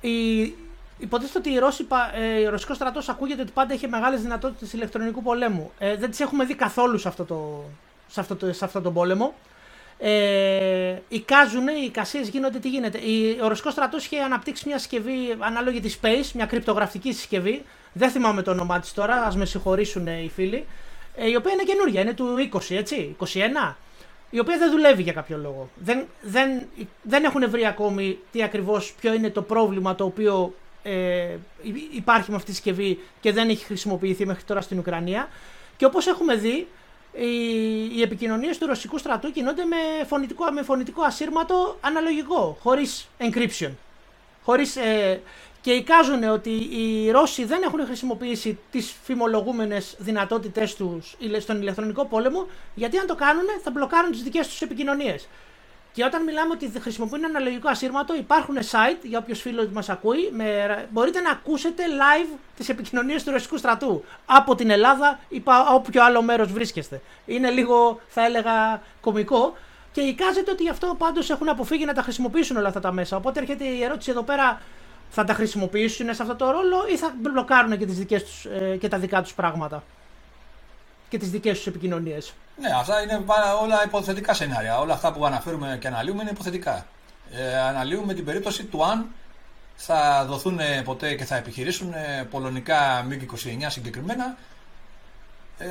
Η, υποτίθεται ότι η Ρώση, ε, ο ρωσικός στρατός ακούγεται ότι πάντα είχε μεγάλες δυνατότητες ηλεκτρονικού πολέμου. Ε, δεν τις έχουμε δει καθόλου σε αυτό το, σε αυτό, το, σε αυτό τον πόλεμο. Ε, εικάζουν, οι εικασίε γίνονται τι γίνεται. Ο Ρωσικός στρατός είχε αναπτύξει μια συσκευή ανάλογη της Space, μια κρυπτογραφική συσκευή. Δεν θυμάμαι το όνομά της τώρα, ας με συγχωρήσουν οι φίλοι. Ε, η οποία είναι καινούργια, είναι του 20, έτσι, 21. Η οποία δεν δουλεύει για κάποιο λόγο. Δεν, δεν, δεν έχουν βρει ακόμη τι ακριβώς, ποιο είναι το πρόβλημα το οποίο ε, υπάρχει με αυτή τη συσκευή και δεν έχει χρησιμοποιηθεί μέχρι τώρα στην Ουκρανία. Και όπως έχουμε δει, οι, οι επικοινωνίες του ρωσικού στρατού κινούνται με φωνητικό, με φωνητικό ασύρματο αναλογικό, χωρίς encryption. Χωρίς, ε, και εικάζουν ότι οι Ρώσοι δεν έχουν χρησιμοποιήσει τις φημολογούμενες δυνατότητές τους στον ηλεκτρονικό πόλεμο, γιατί αν το κάνουν θα μπλοκάρουν τις δικές τους επικοινωνίες. Και όταν μιλάμε ότι χρησιμοποιούν ένα αναλογικό ασύρματο, υπάρχουν site για όποιο φίλο μας ακούει. Με, μπορείτε να ακούσετε live τις επικοινωνίες του ρωσικού στρατού από την Ελλάδα ή όποιο άλλο μέρος βρίσκεστε. Είναι λίγο, θα έλεγα, κωμικό. Και εικάζεται ότι γι' αυτό πάντως έχουν αποφύγει να τα χρησιμοποιήσουν όλα αυτά τα μέσα. Οπότε έρχεται η ερώτηση εδώ πέρα, θα τα χρησιμοποιήσουν σε αυτό το ρόλο ή θα μπλοκάρουν και, τις δικές τους, ε, και τα δικά τους πράγματα και τις δικές τους επικοινωνίες. Ναι, αυτά είναι όλα υποθετικά σενάρια. Όλα αυτά που αναφέρουμε και αναλύουμε είναι υποθετικά. Ε, αναλύουμε την περίπτωση του αν θα δοθούν ποτέ και θα επιχειρήσουν πολωνικά MiG-29 συγκεκριμένα ε,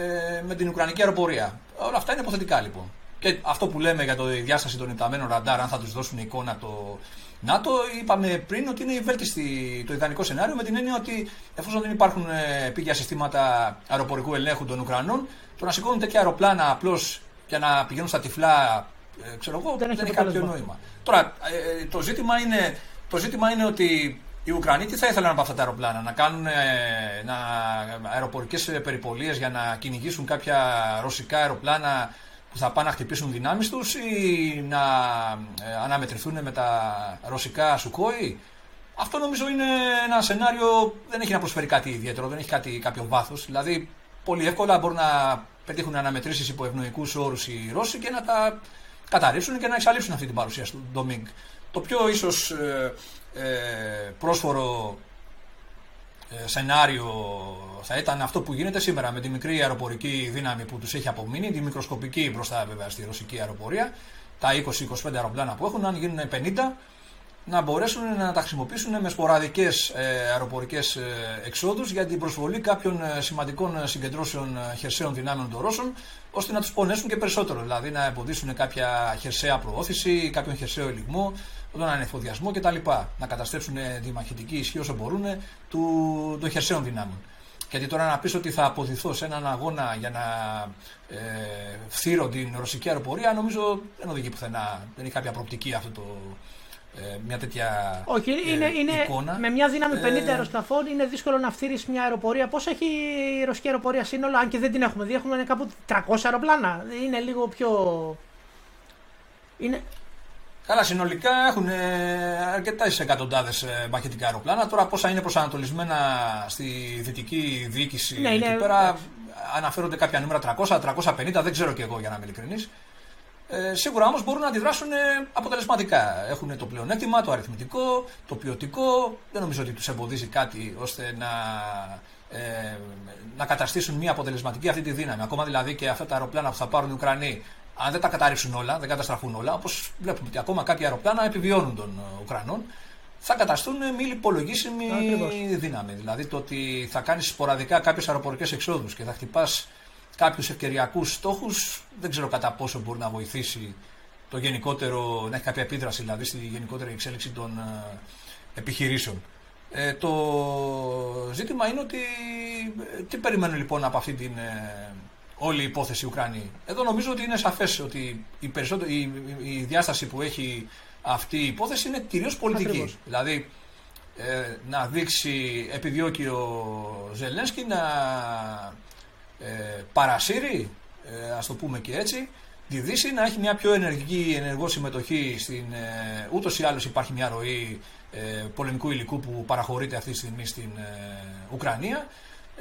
με την Ουκρανική αεροπορία. Όλα αυτά είναι υποθετικά λοιπόν. Και αυτό που λέμε για το διάσταση των υπταμένων ραντάρ, αν θα τους δώσουν εικόνα το ΝΑΤΟ, είπαμε πριν ότι είναι η βέλτιστη, το ιδανικό σενάριο με την έννοια ότι εφόσον δεν υπάρχουν ε, πήγια συστήματα αεροπορικού ελέγχου των Ουκρανών, το να σηκώνουν τέτοια αεροπλάνα απλώς για να πηγαίνουν στα τυφλά, ε, ξέρω εγώ, δεν, έχει κάποιο νόημα. Τώρα, ε, το, ζήτημα είναι, το ζήτημα είναι ότι οι Ουκρανοί τι θα ήθελαν από αυτά τα αεροπλάνα, να κάνουν να, αεροπορικές περιπολίες για να κυνηγήσουν κάποια ρωσικά αεροπλάνα που θα πάνε να χτυπήσουν δυνάμεις τους ή να ε, αναμετρηθούν με τα ρωσικά σουκόη. Αυτό νομίζω είναι ένα σενάριο, δεν έχει να προσφέρει κάτι ιδιαίτερο, δεν έχει κάτι, κάποιο βάθος. Δηλαδή, πολύ εύκολα μπορούν να πετύχουν αναμετρήσεις υπό ευνοϊκούς όρους οι Ρώσοι και να τα καταρρύψουν και να εξαλείψουν αυτή την παρουσία του Ντομίνγκ. Το πιο ίσως ε, ε, πρόσφορο ε, σενάριο θα ήταν αυτό που γίνεται σήμερα με τη μικρή αεροπορική δύναμη που τους έχει απομείνει, τη μικροσκοπική μπροστά βέβαια στη ρωσική αεροπορία, τα 20-25 αεροπλάνα που έχουν, αν γίνουν 50, να μπορέσουν να τα χρησιμοποιήσουν με σποραδικές ε, αεροπορικές ε, εξόδους για την προσβολή κάποιων σημαντικών συγκεντρώσεων χερσαίων δυνάμεων των Ρώσων, ώστε να τους πονέσουν και περισσότερο, δηλαδή να εμποδίσουν κάποια χερσαία προώθηση, κάποιον χερσαίο ελιγμό, τον ανεφοδιασμό κτλ. Να καταστρέψουν τη μαχητική ισχύ όσο μπορούν του, των χερσαίων δυνάμεων. Γιατί τώρα να πεις ότι θα αποδηθώ σε έναν αγώνα για να ε, φθείρω την ρωσική αεροπορία, νομίζω δεν οδηγεί πουθενά. Δεν έχει κάποια προοπτική αυτό το, ε, μια τέτοια Όχι, ε, είναι, είναι, εικόνα. Με μια δύναμη 50 ε, αεροσκαφών είναι δύσκολο να φτύρει μια αεροπορία. Πώς έχει η ρωσική αεροπορία σύνολο, αν και δεν την έχουμε δει, έχουμε κάπου 300 αεροπλάνα. Είναι λίγο πιο. Είναι, Καλά, συνολικά έχουν ε, αρκετά εκατοντάδες ε, μαχητικά αεροπλάνα. Τώρα πόσα είναι προσανατολισμένα στη δυτική διοίκηση ναι, εκεί ναι, πέρα, αναφέρονται κάποια νούμερα 300, 350, δεν ξέρω και εγώ για να είμαι ειλικρινής. Ε, σίγουρα όμως μπορούν να αντιδράσουν ε, αποτελεσματικά. Έχουν το πλεονέκτημα, το αριθμητικό, το ποιοτικό. Δεν νομίζω ότι τους εμποδίζει κάτι ώστε να, ε, να καταστήσουν μια αποτελεσματική αυτή τη δύναμη. Ακόμα δηλαδή και αυτά τα αεροπλάνα που θα πάρουν οι Ουκρανοί αν δεν τα καταρρίψουν όλα, δεν καταστραφούν όλα, όπως βλέπουμε ότι ακόμα κάποια αεροπλάνα επιβιώνουν των ε, Ουκρανών, θα καταστούν μη υπολογίσιμη δύναμη. Δηλαδή το ότι θα κάνεις σποραδικά κάποιες αεροπορικές εξόδους και θα χτυπάς κάποιους ευκαιριακούς στόχους, δεν ξέρω κατά πόσο μπορεί να βοηθήσει το γενικότερο, να έχει κάποια επίδραση δηλαδή στη γενικότερη εξέλιξη των ε, επιχειρήσεων. Ε, το ζήτημα είναι ότι ε, τι περιμένουν λοιπόν από αυτή την όλη η υπόθεση Ουκρανή. Εδώ νομίζω ότι είναι σαφές ότι η, η, η, διάσταση που έχει αυτή η υπόθεση είναι κυρίως πολιτική. Δηλαδή ε, να δείξει, επιδιώκει ο Ζελένσκι να ε, παρασύρει, ε, ας το πούμε και έτσι, τη Δύση να έχει μια πιο ενεργική, ενεργό συμμετοχή στην. Ε, Ούτως ή άλλως υπάρχει μια ροή ε, πολεμικού υλικού που παραχωρείται αυτή τη στιγμή στην ε, Ουκρανία.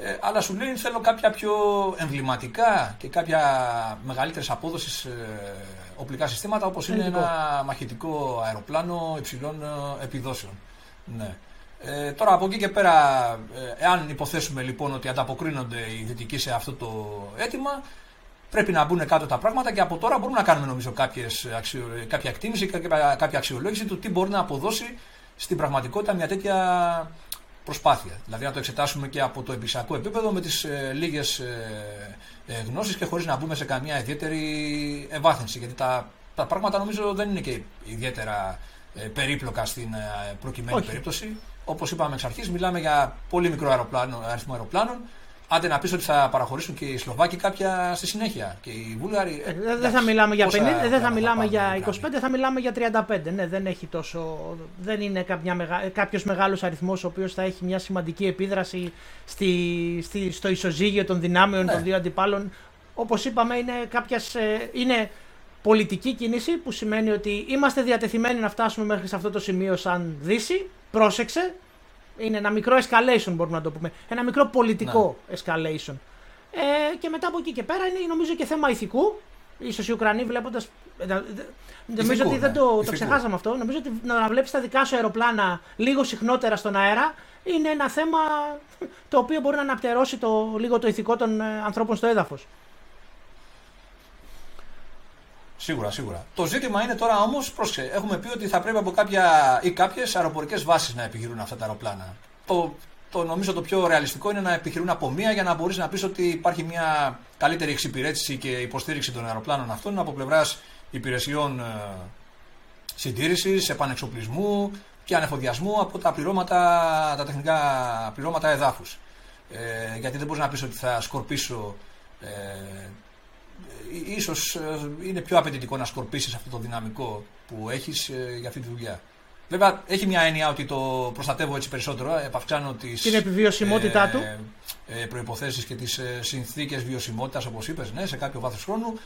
Ε, αλλά σου λέει θέλω κάποια πιο εμβληματικά και κάποια μεγαλύτερη απόδοσης ε, οπλικά συστήματα όπως είναι ένα μαχητικό αεροπλάνο υψηλών ε, επιδόσεων. Ναι. Ε, τώρα από εκεί και πέρα, ε, εάν υποθέσουμε λοιπόν ότι ανταποκρίνονται οι δυτικοί σε αυτό το αίτημα, πρέπει να μπουν κάτω τα πράγματα και από τώρα μπορούμε να κάνουμε νομίζω κάποιες, αξιο, κάποια εκτίμηση, κάποια, κάποια αξιολόγηση του τι μπορεί να αποδώσει στην πραγματικότητα μια τέτοια προσπάθεια. Δηλαδή να το εξετάσουμε και από το επισακό επίπεδο με τις ε, λίγες ε, ε, γνώσεις και χωρίς να μπούμε σε καμία ιδιαίτερη ευάθυνση. Γιατί τα, τα πράγματα νομίζω δεν είναι και ιδιαίτερα ε, περίπλοκα στην ε, προκειμένη περίπτωση. Όπως είπαμε εξ αρχής, μιλάμε για πολύ μικρό αεροπλάνο, αριθμό αεροπλάνων Άντε να πεις ότι θα παραχωρήσουν και οι Σλοβάκοι κάποια στη συνέχεια. Και οι Βούλγαροι. Ε, δεν θα μιλάμε για 50, δεν θα μιλάμε για 25, θα μιλάμε για 35. Ναι, δεν έχει τόσο. Δεν είναι μεγα, κάποιος μεγάλος αριθμός ο οποίος θα έχει μια σημαντική επίδραση στη, στη, στο ισοζύγιο των δυνάμεων ναι. των δύο αντιπάλων. Όπως είπαμε, είναι, κάποιας, ε, είναι πολιτική κίνηση που σημαίνει ότι είμαστε διατεθειμένοι να φτάσουμε μέχρι σε αυτό το σημείο σαν Δύση. Πρόσεξε, είναι ένα μικρό escalation μπορούμε να το πούμε. Ένα μικρό πολιτικό ναι. escalation. Ε, και μετά από εκεί και πέρα είναι νομίζω και θέμα ηθικού. Ίσως οι Ουκρανοί βλέποντα. Ε, νομίζω ότι δεν το, το ξεχάσαμε αυτό. Νομίζω ότι να βλέπεις τα δικά σου αεροπλάνα λίγο συχνότερα στον αέρα είναι ένα θέμα το οποίο μπορεί να αναπτερώσει το, λίγο το ηθικό των ε, ανθρώπων στο έδαφος. Σίγουρα, σίγουρα. Το ζήτημα είναι τώρα όμως, πρόσεξε, έχουμε πει ότι θα πρέπει από κάποια ή κάποιες αεροπορικές βάσεις να επιχειρούν αυτά τα αεροπλάνα. Το, το νομίζω το πιο ρεαλιστικό είναι να επιχειρούν από μία για να μπορείς να πεις ότι υπάρχει μια καλύτερη εξυπηρέτηση και υποστήριξη των αεροπλάνων αυτών από πλευράς υπηρεσιών ε, συντήρησης, επανεξοπλισμού και ανεφοδιασμού από τα πληρώματα, τα τεχνικά πληρώματα εδάφους. Ε, γιατί δεν μπορείς να πεις ότι θα σκορπίσω ε, ίσως ε, είναι πιο απαιτητικό να σκορπίσεις αυτό το δυναμικό που έχεις ε, για αυτή τη δουλειά. Βέβαια, έχει μια έννοια ότι το προστατεύω έτσι περισσότερο, επαυξάνω τις την επιβιωσιμότητά ε, του. Ε, προϋποθέσεις και τις ε, συνθήκες βιωσιμότητας, όπως είπες, ναι, σε κάποιο βάθος χρόνου.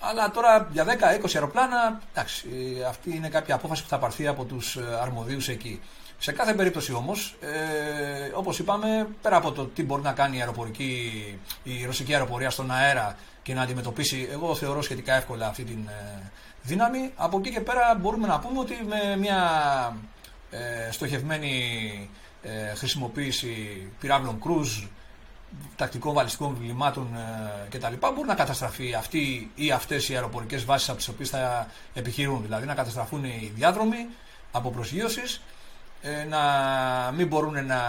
Αλλά τώρα για 10-20 αεροπλάνα, εντάξει, αυτή είναι κάποια απόφαση που θα πάρθει από τους αρμοδίους εκεί. Σε κάθε περίπτωση όμως, ε, όπως είπαμε, πέρα από το τι μπορεί να κάνει η, αεροπορική, η ρωσική αεροπορία στον αέρα και να αντιμετωπίσει, εγώ θεωρώ σχετικά εύκολα αυτή την ε, δύναμη, από εκεί και πέρα μπορούμε να πούμε ότι με μια ε, στοχευμένη ε, χρησιμοποίηση πυράβλων κρούζ, τακτικών βαλιστικών βλημάτων ε, κτλ. μπορεί να καταστραφεί αυτή ή αυτές οι αεροπορικές βάσεις από τις οποίες θα επιχειρούν. Δηλαδή να καταστραφούν οι διάδρομοι από προσγείωσης ε, να μην μπορούν να.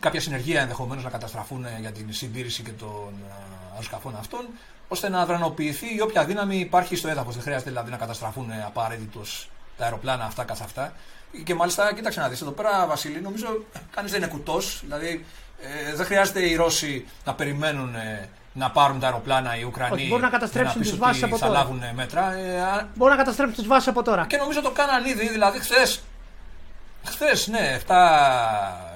κάποια συνεργεία ενδεχομένως να καταστραφούν για την συντήρηση και των ε, αεροσκαφών αυτών, ώστε να δρανοποιηθεί η όποια δύναμη υπάρχει στο έδαφος. Δεν χρειάζεται δηλαδή να καταστραφούν απαραίτητος τα αεροπλάνα αυτά καθ' αυτά. Και μάλιστα, κοίταξε να δεις εδώ πέρα, Βασίλη, νομίζω κανείς δεν είναι κουτός. Δηλαδή, ε, δεν χρειάζεται οι Ρώσοι να περιμένουν ε, να πάρουν τα αεροπλάνα οι Ουκρανοί. Όχι, μπορούν να καταστρέψουν τις βάσεις από τώρα. Θα λάβουν μέτρα. Ε, μπορούν να καταστρέψουν τις βάσεις από τώρα. Και νομίζω το κάναν ήδη. Δηλαδή, χθες Χθες, ναι, 7 ε,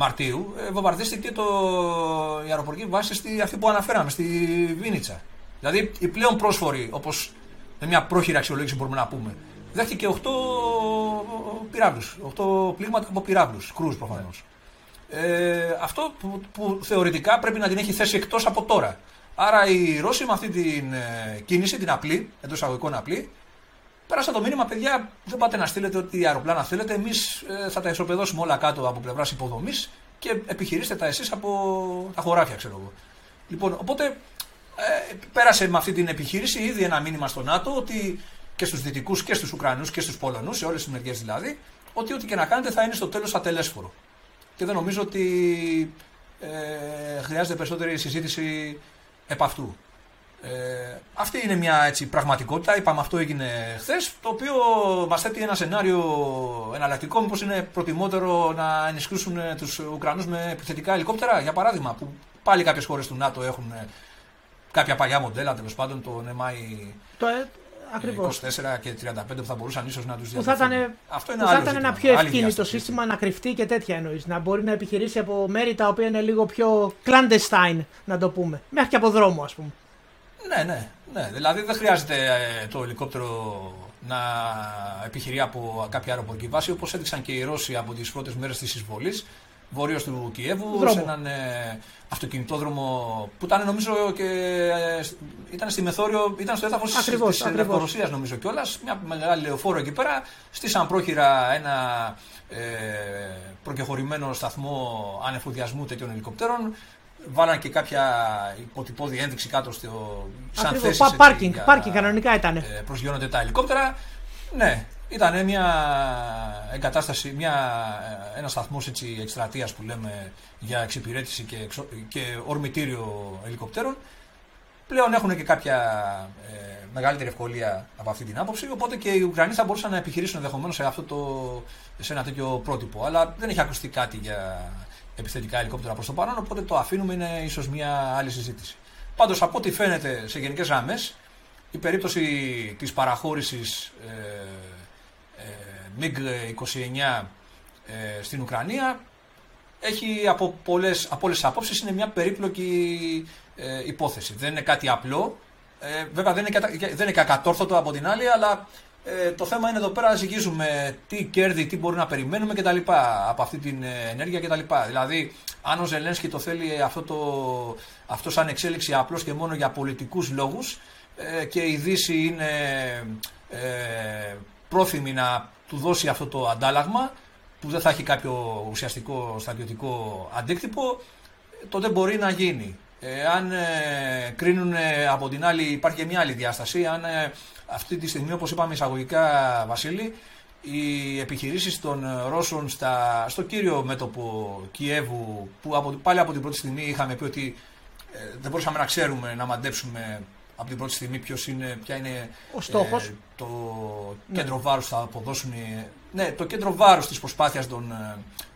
Μαρτίου, ε, βομβαρδίστηκε το, η αεροπορική βάση στη, αυτή που αναφέραμε, στη Βίνιτσα. Δηλαδή η πλέον πρόσφορη, όπως με μια πρόχειρη αξιολόγηση μπορούμε να πούμε, δέχτηκε 8 πυράβλους. 8 πλήγματα από πυράβλους, κρούς προφανώς. Ε, αυτό που, που, θεωρητικά πρέπει να την έχει θέσει εκτός από τώρα. Άρα οι Ρώσοι με αυτή την ε, κίνηση, την απλή, εντός εισαγωγικών απλή, Πέρασα το μήνυμα, παιδιά, δεν πάτε να στείλετε ό,τι αεροπλάνα θέλετε. Εμείς ε, θα τα ισοπεδώσουμε όλα κάτω από πλευράς υποδομής και επιχειρήστε τα εσείς από τα χωράφια, ξέρω εγώ. Λοιπόν, οπότε ε, πέρασε με αυτή την επιχείρηση ήδη ένα μήνυμα στο ΝΑΤΟ ότι και στους Δυτικούς και στους Ουκρανούς και στους Πολωνούς, σε όλες τις μεριές δηλαδή, ότι ό,τι και να κάνετε θα είναι στο τέλος ατελέσφορο. Και δεν νομίζω ότι ε, χρειάζεται περισσότερη συζήτηση επ' αυτού. Ε, αυτή είναι μια έτσι, πραγματικότητα. Είπαμε αυτό έγινε χθες. Το οποίο μας θέτει ένα σενάριο εναλλακτικό. Μήπως είναι προτιμότερο να ενισχύσουν τους Ουκρανούς με επιθετικά ελικόπτερα, για παράδειγμα, που πάλι κάποιες χώρες του ΝΑΤΟ έχουν κάποια παλιά μοντέλα τέλος πάντων, το MI. Το, ε, Ακριβώς. 24 και 35 που θα μπορούσαν ίσως να τους διαδεχθούν. Αυτό είναι, που θα ήταν ένα πιο ευκίνητο σύστημα να κρυφτεί και τέτοια εννοείς. Να μπορεί να επιχειρήσει από μέρη τα οποία είναι λίγο πιο clandestine, να το πούμε. Μέχρι και από δρόμο, ας πούμε. Ναι, ναι, ναι. Δηλαδή δεν χρειάζεται ε, το ελικόπτερο να επιχειρεί από κάποια αεροπορική βάση, όπως έδειξαν και οι Ρώσοι από τις πρώτες μέρες της εισβολής βόρειο του Κιέβου, Δρόμο. σε έναν ε, αυτοκινητόδρομο που ήταν νομίζω και ε, ήταν στη Μεθόριο, ήταν στο έδαφος τη Λευκορωσίας νομίζω κιόλας. Μια μεγάλη λεωφόρο εκεί πέρα. Στήσαν πρόχειρα ένα ε, προκεχωρημένο σταθμό ανεφοδιασμού τέτοιων ελικοπτέρων. Βάλαν και κάποια υποτυπώδη ένδειξη κάτω στο σαν θέση. Πάρκινγκ, πάρκινγκ κανονικά ήταν. Ε, προσγειώνονται τα ελικόπτερα. Ναι, ήταν μια εγκατάσταση, μια, ένας σταθμός έτσι, εκστρατείας που λέμε για εξυπηρέτηση και, και ορμητήριο ελικοπτέρων. Πλέον έχουν και κάποια ε, μεγαλύτερη ευκολία από αυτή την άποψη, οπότε και οι Ουκρανοί θα μπορούσαν να επιχειρήσουν ενδεχομένως σε, σε ένα τέτοιο πρότυπο. Αλλά δεν έχει ακουστεί κάτι για επιθετικά ελικόπτερα προς το παρόν, οπότε το αφήνουμε, είναι ίσως μια άλλη συζήτηση. Πάντως, από ό,τι φαίνεται σε γενικές γραμμές, η περίπτωση της παραχώρησης ε, MiG-29 ε, στην Ουκρανία έχει από, πολλές, από όλες τις απόψεις είναι μια περίπλοκη ε, υπόθεση. Δεν είναι κάτι απλό. Ε, βέβαια δεν είναι, δεν είναι κακατόρθωτο από την άλλη, αλλά ε, το θέμα είναι εδώ πέρα να ζυγίζουμε τι κέρδη, τι μπορεί να περιμένουμε κτλ. από αυτή την ε, ενέργεια κτλ. Δηλαδή, αν ο Ζελένσκι το θέλει αυτό, το, αυτό σαν εξέλιξη απλώς και μόνο για πολιτικούς λόγους ε, και η Δύση είναι ε, πρόθυμη να του δώσει αυτό το αντάλλαγμα που δεν θα έχει κάποιο ουσιαστικό στρατιωτικό αντίκτυπο, τότε μπορεί να γίνει. Ε, αν ε, κρίνουν ε, από την άλλη, υπάρχει και μια άλλη διάσταση, αν ε, αυτή τη στιγμή, όπως είπαμε εισαγωγικά Βασίλη, οι επιχειρήσεις των Ρώσων στα, στο κύριο μέτωπο Κιέβου, που από, πάλι από την πρώτη στιγμή είχαμε πει ότι δεν μπορούσαμε να ξέρουμε, να μαντέψουμε από την πρώτη στιγμή ποιος είναι, ποια είναι ο στόχος. Ε, το ναι. κέντρο βάρους θα αποδώσουν. Ναι, το κέντρο βάρους της προσπάθειας των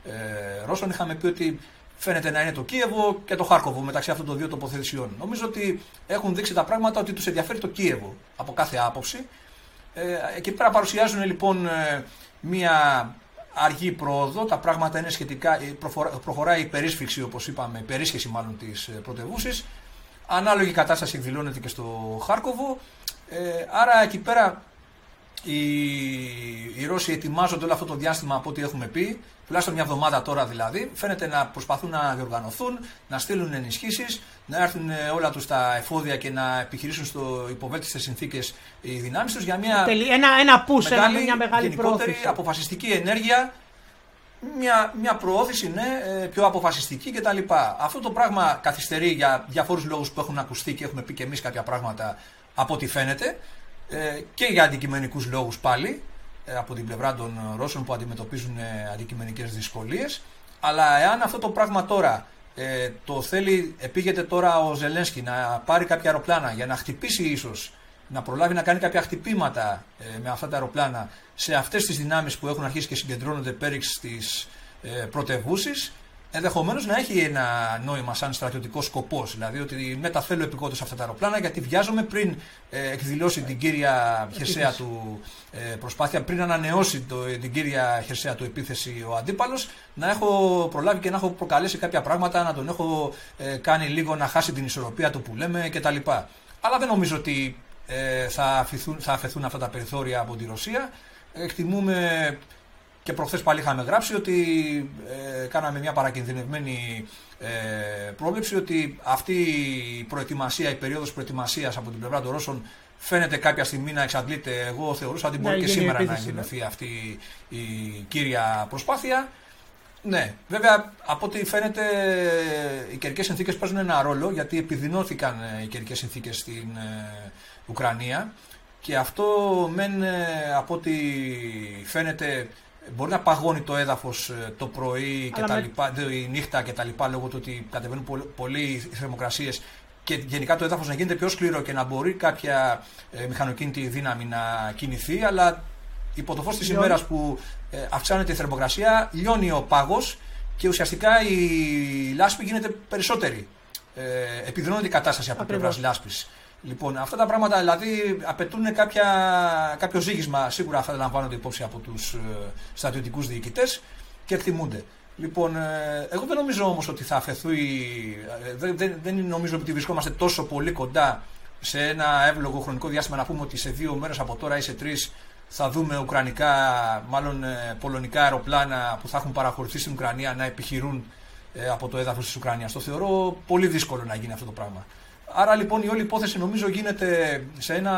ε, ε, Ρώσων είχαμε πει ότι φαίνεται να είναι το Κίεβο και το Χάρκοβο μεταξύ αυτών των δύο τοποθεσιών. Νομίζω ότι έχουν δείξει τα πράγματα ότι τους ενδιαφέρει το Κίεβο από κάθε άποψη. Ε, εκεί πέρα παρουσιάζουν λοιπόν ε, μία αργή πρόοδο, τα πράγματα είναι σχετικά, προχωράει η περίσφυξη όπως είπαμε, η περίσχεση μάλλον της πρωτεύουσης Ανάλογη κατάσταση εκδηλώνεται και στο Χάρκοβο. Ε, άρα εκεί πέρα οι, οι Ρώσοι ετοιμάζονται όλο αυτό το διάστημα από ό,τι έχουμε πει, τουλάχιστον μια εβδομάδα τώρα δηλαδή. Φαίνεται να προσπαθούν να διοργανωθούν, να στείλουν ενισχύσεις, να έρθουν όλα τους τα εφόδια και να επιχειρήσουν στο υποβέλτιστες συνθήκες οι δυνάμεις τους για μια. Ένα, ένα push, μεγάλη, μια μεγάλη γενικότερη αποφασιστική ενέργεια μια, μια προώθηση ναι, ε, πιο αποφασιστική κτλ. Αυτό το πράγμα καθυστερεί για διαφόρους λόγους που έχουν ακουστεί και έχουμε πει και εμείς κάποια πράγματα από ό,τι φαίνεται ε, και για αντικειμενικούς λόγους πάλι ε, από την πλευρά των Ρώσων που αντιμετωπίζουν αντικειμενικές δυσκολίες. Αλλά εάν αυτό το πράγμα τώρα το θέλει, επήγεται τώρα ο Ζελένσκι να πάρει κάποια αεροπλάνα για να χτυπήσει ίσως να προλάβει να κάνει κάποια χτυπήματα ε, με αυτά τα αεροπλάνα σε αυτές τις δυνάμεις που έχουν αρχίσει και συγκεντρώνονται πέριξ στις ε, πρωτεύουσει, ενδεχομένως να έχει ένα νόημα σαν στρατιωτικό σκοπός. Δηλαδή ότι μεταθέλω επικόντως αυτά τα αεροπλάνα γιατί βιάζομαι πριν ε, εκδηλώσει την κύρια χερσαία του ε, προσπάθεια, πριν ανανεώσει το, την κύρια χερσαία του επίθεση ο αντίπαλος, να έχω προλάβει και να έχω προκαλέσει κάποια πράγματα, να τον έχω ε, κάνει λίγο να χάσει την ισορροπία του που λέμε κτλ. Αλλά δεν νομίζω ότι ε, θα, αφηθούν, θα αφαιθούν αυτά τα περιθώρια από τη Ρωσία. Εκτιμούμε και προχθές πάλι είχαμε γράψει ότι ε, κάναμε μια παρακινδυνευμένη ε, πρόβλεψη ότι αυτή η προετοιμασία, η περίοδος προετοιμασίας από την πλευρά των Ρώσων φαίνεται κάποια στιγμή να εξαντλείται. Εγώ θεωρούσα ότι μπορεί και σήμερα να εγκαινωθεί ναι. αυτή η κύρια προσπάθεια. Ναι, βέβαια από ό,τι φαίνεται οι καιρικές συνθήκες παίζουν ένα ρόλο γιατί επιδεινώθηκαν οι καιρικές συνθήκες στην Ουκρανία και αυτό μεν ε, από ό,τι φαίνεται μπορεί να παγώνει το έδαφος ε, το πρωί και τα λοιπά, η νύχτα και τα λοιπά λόγω του ότι κατεβαίνουν πολύ οι θερμοκρασίες και γενικά το έδαφος να γίνεται πιο σκληρό και να μπορεί κάποια ε, μηχανοκίνητη δύναμη να κινηθεί αλλά υπό το φως της ημέρας που ε, αυξάνεται η θερμοκρασία λιώνει ο πάγος και ουσιαστικά η λάσπη γίνεται περισσότερη. Ε, επιδεινώνεται η κατάσταση από πλευράς λάσπης. Λοιπόν, αυτά τα πράγματα δηλαδή απαιτούν κάποια, κάποιο ζήγισμα. Σίγουρα αυτά λαμβάνονται υπόψη από τους ε, στρατιωτικούς διοικητές και εκτιμούνται. Λοιπόν, ε, εγώ δεν νομίζω όμως ότι θα αφαιθεί. Ε, δεν, δεν, δεν νομίζω ότι βρισκόμαστε τόσο πολύ κοντά σε ένα εύλογο χρονικό διάστημα να πούμε ότι σε δύο μέρες από τώρα ή σε τρεις θα δούμε ουκρανικά, μάλλον ε, πολωνικά αεροπλάνα που θα έχουν παραχωρηθεί στην Ουκρανία να επιχειρούν ε, από το έδαφος της Ουκρανίας. Το θεωρώ πολύ δύσκολο να γίνει αυτό το πράγμα. Άρα λοιπόν η όλη υπόθεση νομίζω γίνεται σε ένα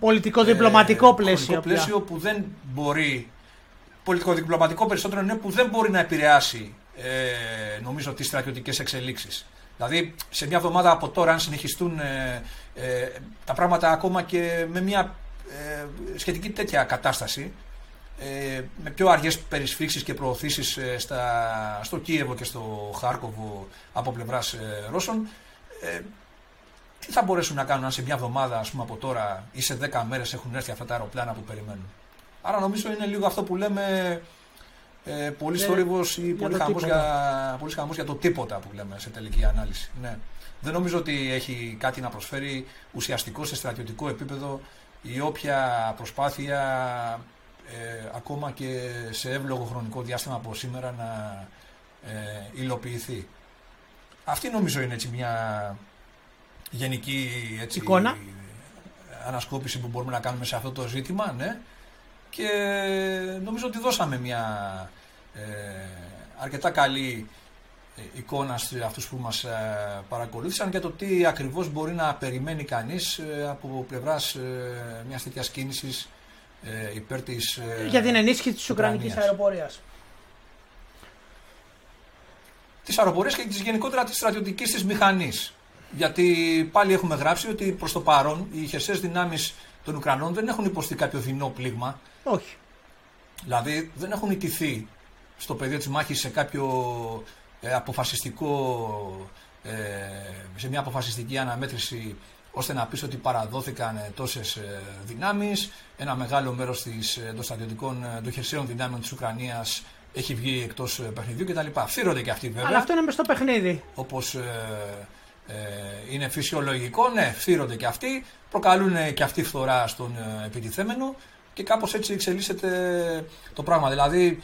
πολιτικό-διπλωματικό ε, πλαίσιο. πλαίσιο που δεν μπορεί, πολιτικό-διπλωματικό περισσότερο είναι που δεν μπορεί να επηρεάσει ε, νομίζω τις στρατιωτικές εξελίξεις. Δηλαδή σε μια εβδομάδα από τώρα αν συνεχιστούν ε, ε, τα πράγματα ακόμα και με μια ε, σχετική τέτοια κατάσταση ε, με πιο αργές περισφίξεις και προωθήσεις ε, στα, στο Κίεβο και στο Χάρκοβο από πλευράς ε, Ρώσων ε, τι θα μπορέσουν να κάνουν αν σε μια εβδομάδα ας πούμε, από τώρα ή σε 10 μέρες έχουν έρθει αυτά τα αεροπλάνα που περιμένουν; Άρα νομίζω είναι λίγο αυτό που λέμε ε, πολύ ναι, θόρυβος ή πολύ χαμός για, πολύ για το τίποτα που λέμε σε τελική ανάλυση. Ναι. Δεν νομίζω ότι έχει κάτι να προσφέρει ουσιαστικό σε στρατιωτικό επίπεδο η όποια προσπάθεια ε, ακόμα και σε εύλογο χρονικό διάστημα από σήμερα να ε, υλοποιηθεί. Αυτή νομίζω είναι έτσι μια γενική έτσι, Εικόνα. ανασκόπηση που μπορούμε να κάνουμε σε αυτό το ζήτημα. Ναι. Και νομίζω ότι δώσαμε μια ε, αρκετά καλή ε, εικόνα σε αυτούς που μας ε, παρακολούθησαν για το τι ακριβώς μπορεί να περιμένει κανείς ε, από πλευράς μιας τέτοιας κίνησης υπέρ της Για την ενίσχυση της Ουκρανικής αεροπορίας. Της αεροπορίας και της γενικότερα της στρατιωτικής της μηχανής. Γιατί πάλι έχουμε γράψει ότι προς το παρόν οι χερσαίες δυνάμεις των Ουκρανών δεν έχουν υποστεί κάποιο δεινό πλήγμα. Όχι. Δηλαδή δεν έχουν ιτηθεί στο πεδίο της μάχης σε κάποιο ε, αποφασιστικό, ε, σε μια αποφασιστική αναμέτρηση ώστε να πεις ότι παραδόθηκαν ε, τόσες ε, δυνάμεις. Ένα μεγάλο μέρος της, ε, των στρατιωτικών, των χερσαίων δυνάμεων της Ουκρανίας έχει βγει εκτός παιχνιδιού κτλ. Φύρονται και αυτοί βέβαια. Αλλά αυτό είναι μες στο παιχνίδι. Όπως ε, είναι φυσιολογικό, ναι, φύρονται και αυτοί. Προκαλούν και αυτή φθορά στον επιτιθέμενο και κάπως έτσι εξελίσσεται το πράγμα. Δηλαδή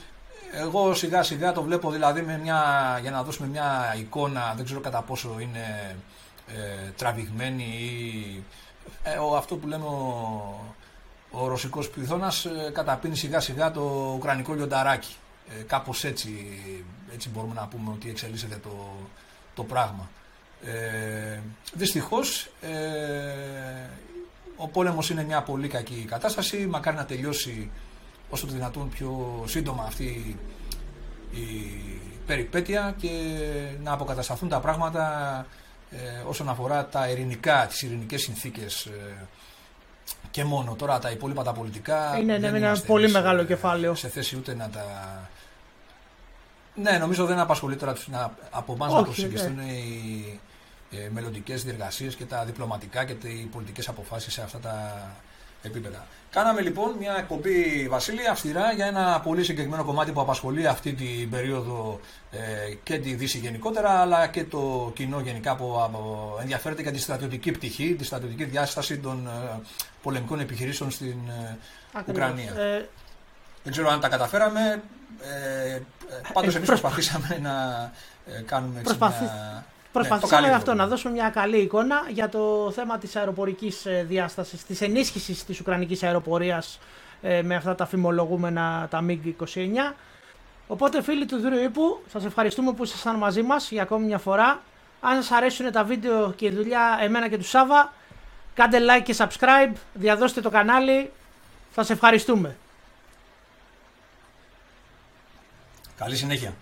εγώ σιγά σιγά το βλέπω δηλαδή με μια, για να δώσουμε μια εικόνα, δεν ξέρω κατά πόσο είναι ε, τραβηγμένη ή ε, ο, αυτό που λέμε ο, ο ρωσικός πυθώνας ε, καταπίνει σιγά σιγά το ουκρανικό λιονταράκι. Ε, κάπως έτσι, έτσι μπορούμε να πούμε ότι εξελίσσεται το, το πράγμα. Ε, δυστυχώς ε, ο πόλεμος είναι μια πολύ κακή κατάσταση, μακάρι να τελειώσει όσο το δυνατόν πιο σύντομα αυτή η περιπέτεια και να αποκατασταθούν τα πράγματα ε, όσον αφορά τα ειρηνικά, τις ειρηνικές συνθήκες ε, και μόνο. Τώρα τα υπόλοιπα τα πολιτικά... Είναι, είναι ένα πολύ μεγάλο κεφάλαιο. Σε θέση ούτε να τα... Ναι, νομίζω δεν απασχολεί τώρα να, από εμάς να προσεγγιστούν ναι. οι ε, μελλοντικές διεργασίε και τα διπλωματικά και οι πολιτικές αποφάσεις σε αυτά τα επίπεδα. Κάναμε λοιπόν μια εκπομπή Βασίλη αυστηρά για ένα πολύ συγκεκριμένο κομμάτι που απασχολεί αυτή την περίοδο ε, και τη Δύση γενικότερα αλλά και το κοινό γενικά που ενδιαφέρεται για τη στρατιωτική πτυχή, τη στρατιωτική διάσταση των ε, πολεμικών επιχειρήσεων στην ε, Ουκρανία. Ε, Δεν ξέρω αν τα καταφέραμε. Ε, πάντως εμείς προσπαθήσαμε να κάνουμε έτσι μια Προσπαθήσαμε ναι, αυτό να δώσουμε μια καλή εικόνα για το θέμα της αεροπορικής ε, διάστασης, της ενίσχυσης της Ουκρανικής αεροπορίας ε, με αυτά τα φημολογούμενα τα MiG-29. Οπότε φίλοι του Δούρου Ήπου, σας ευχαριστούμε που ήσασταν μαζί μας για ακόμη μια φορά. Αν σας αρέσουν τα βίντεο και η δουλειά εμένα και του Σάβα, κάντε like και subscribe, διαδώστε το κανάλι. Σας ευχαριστούμε. Καλή συνέχεια.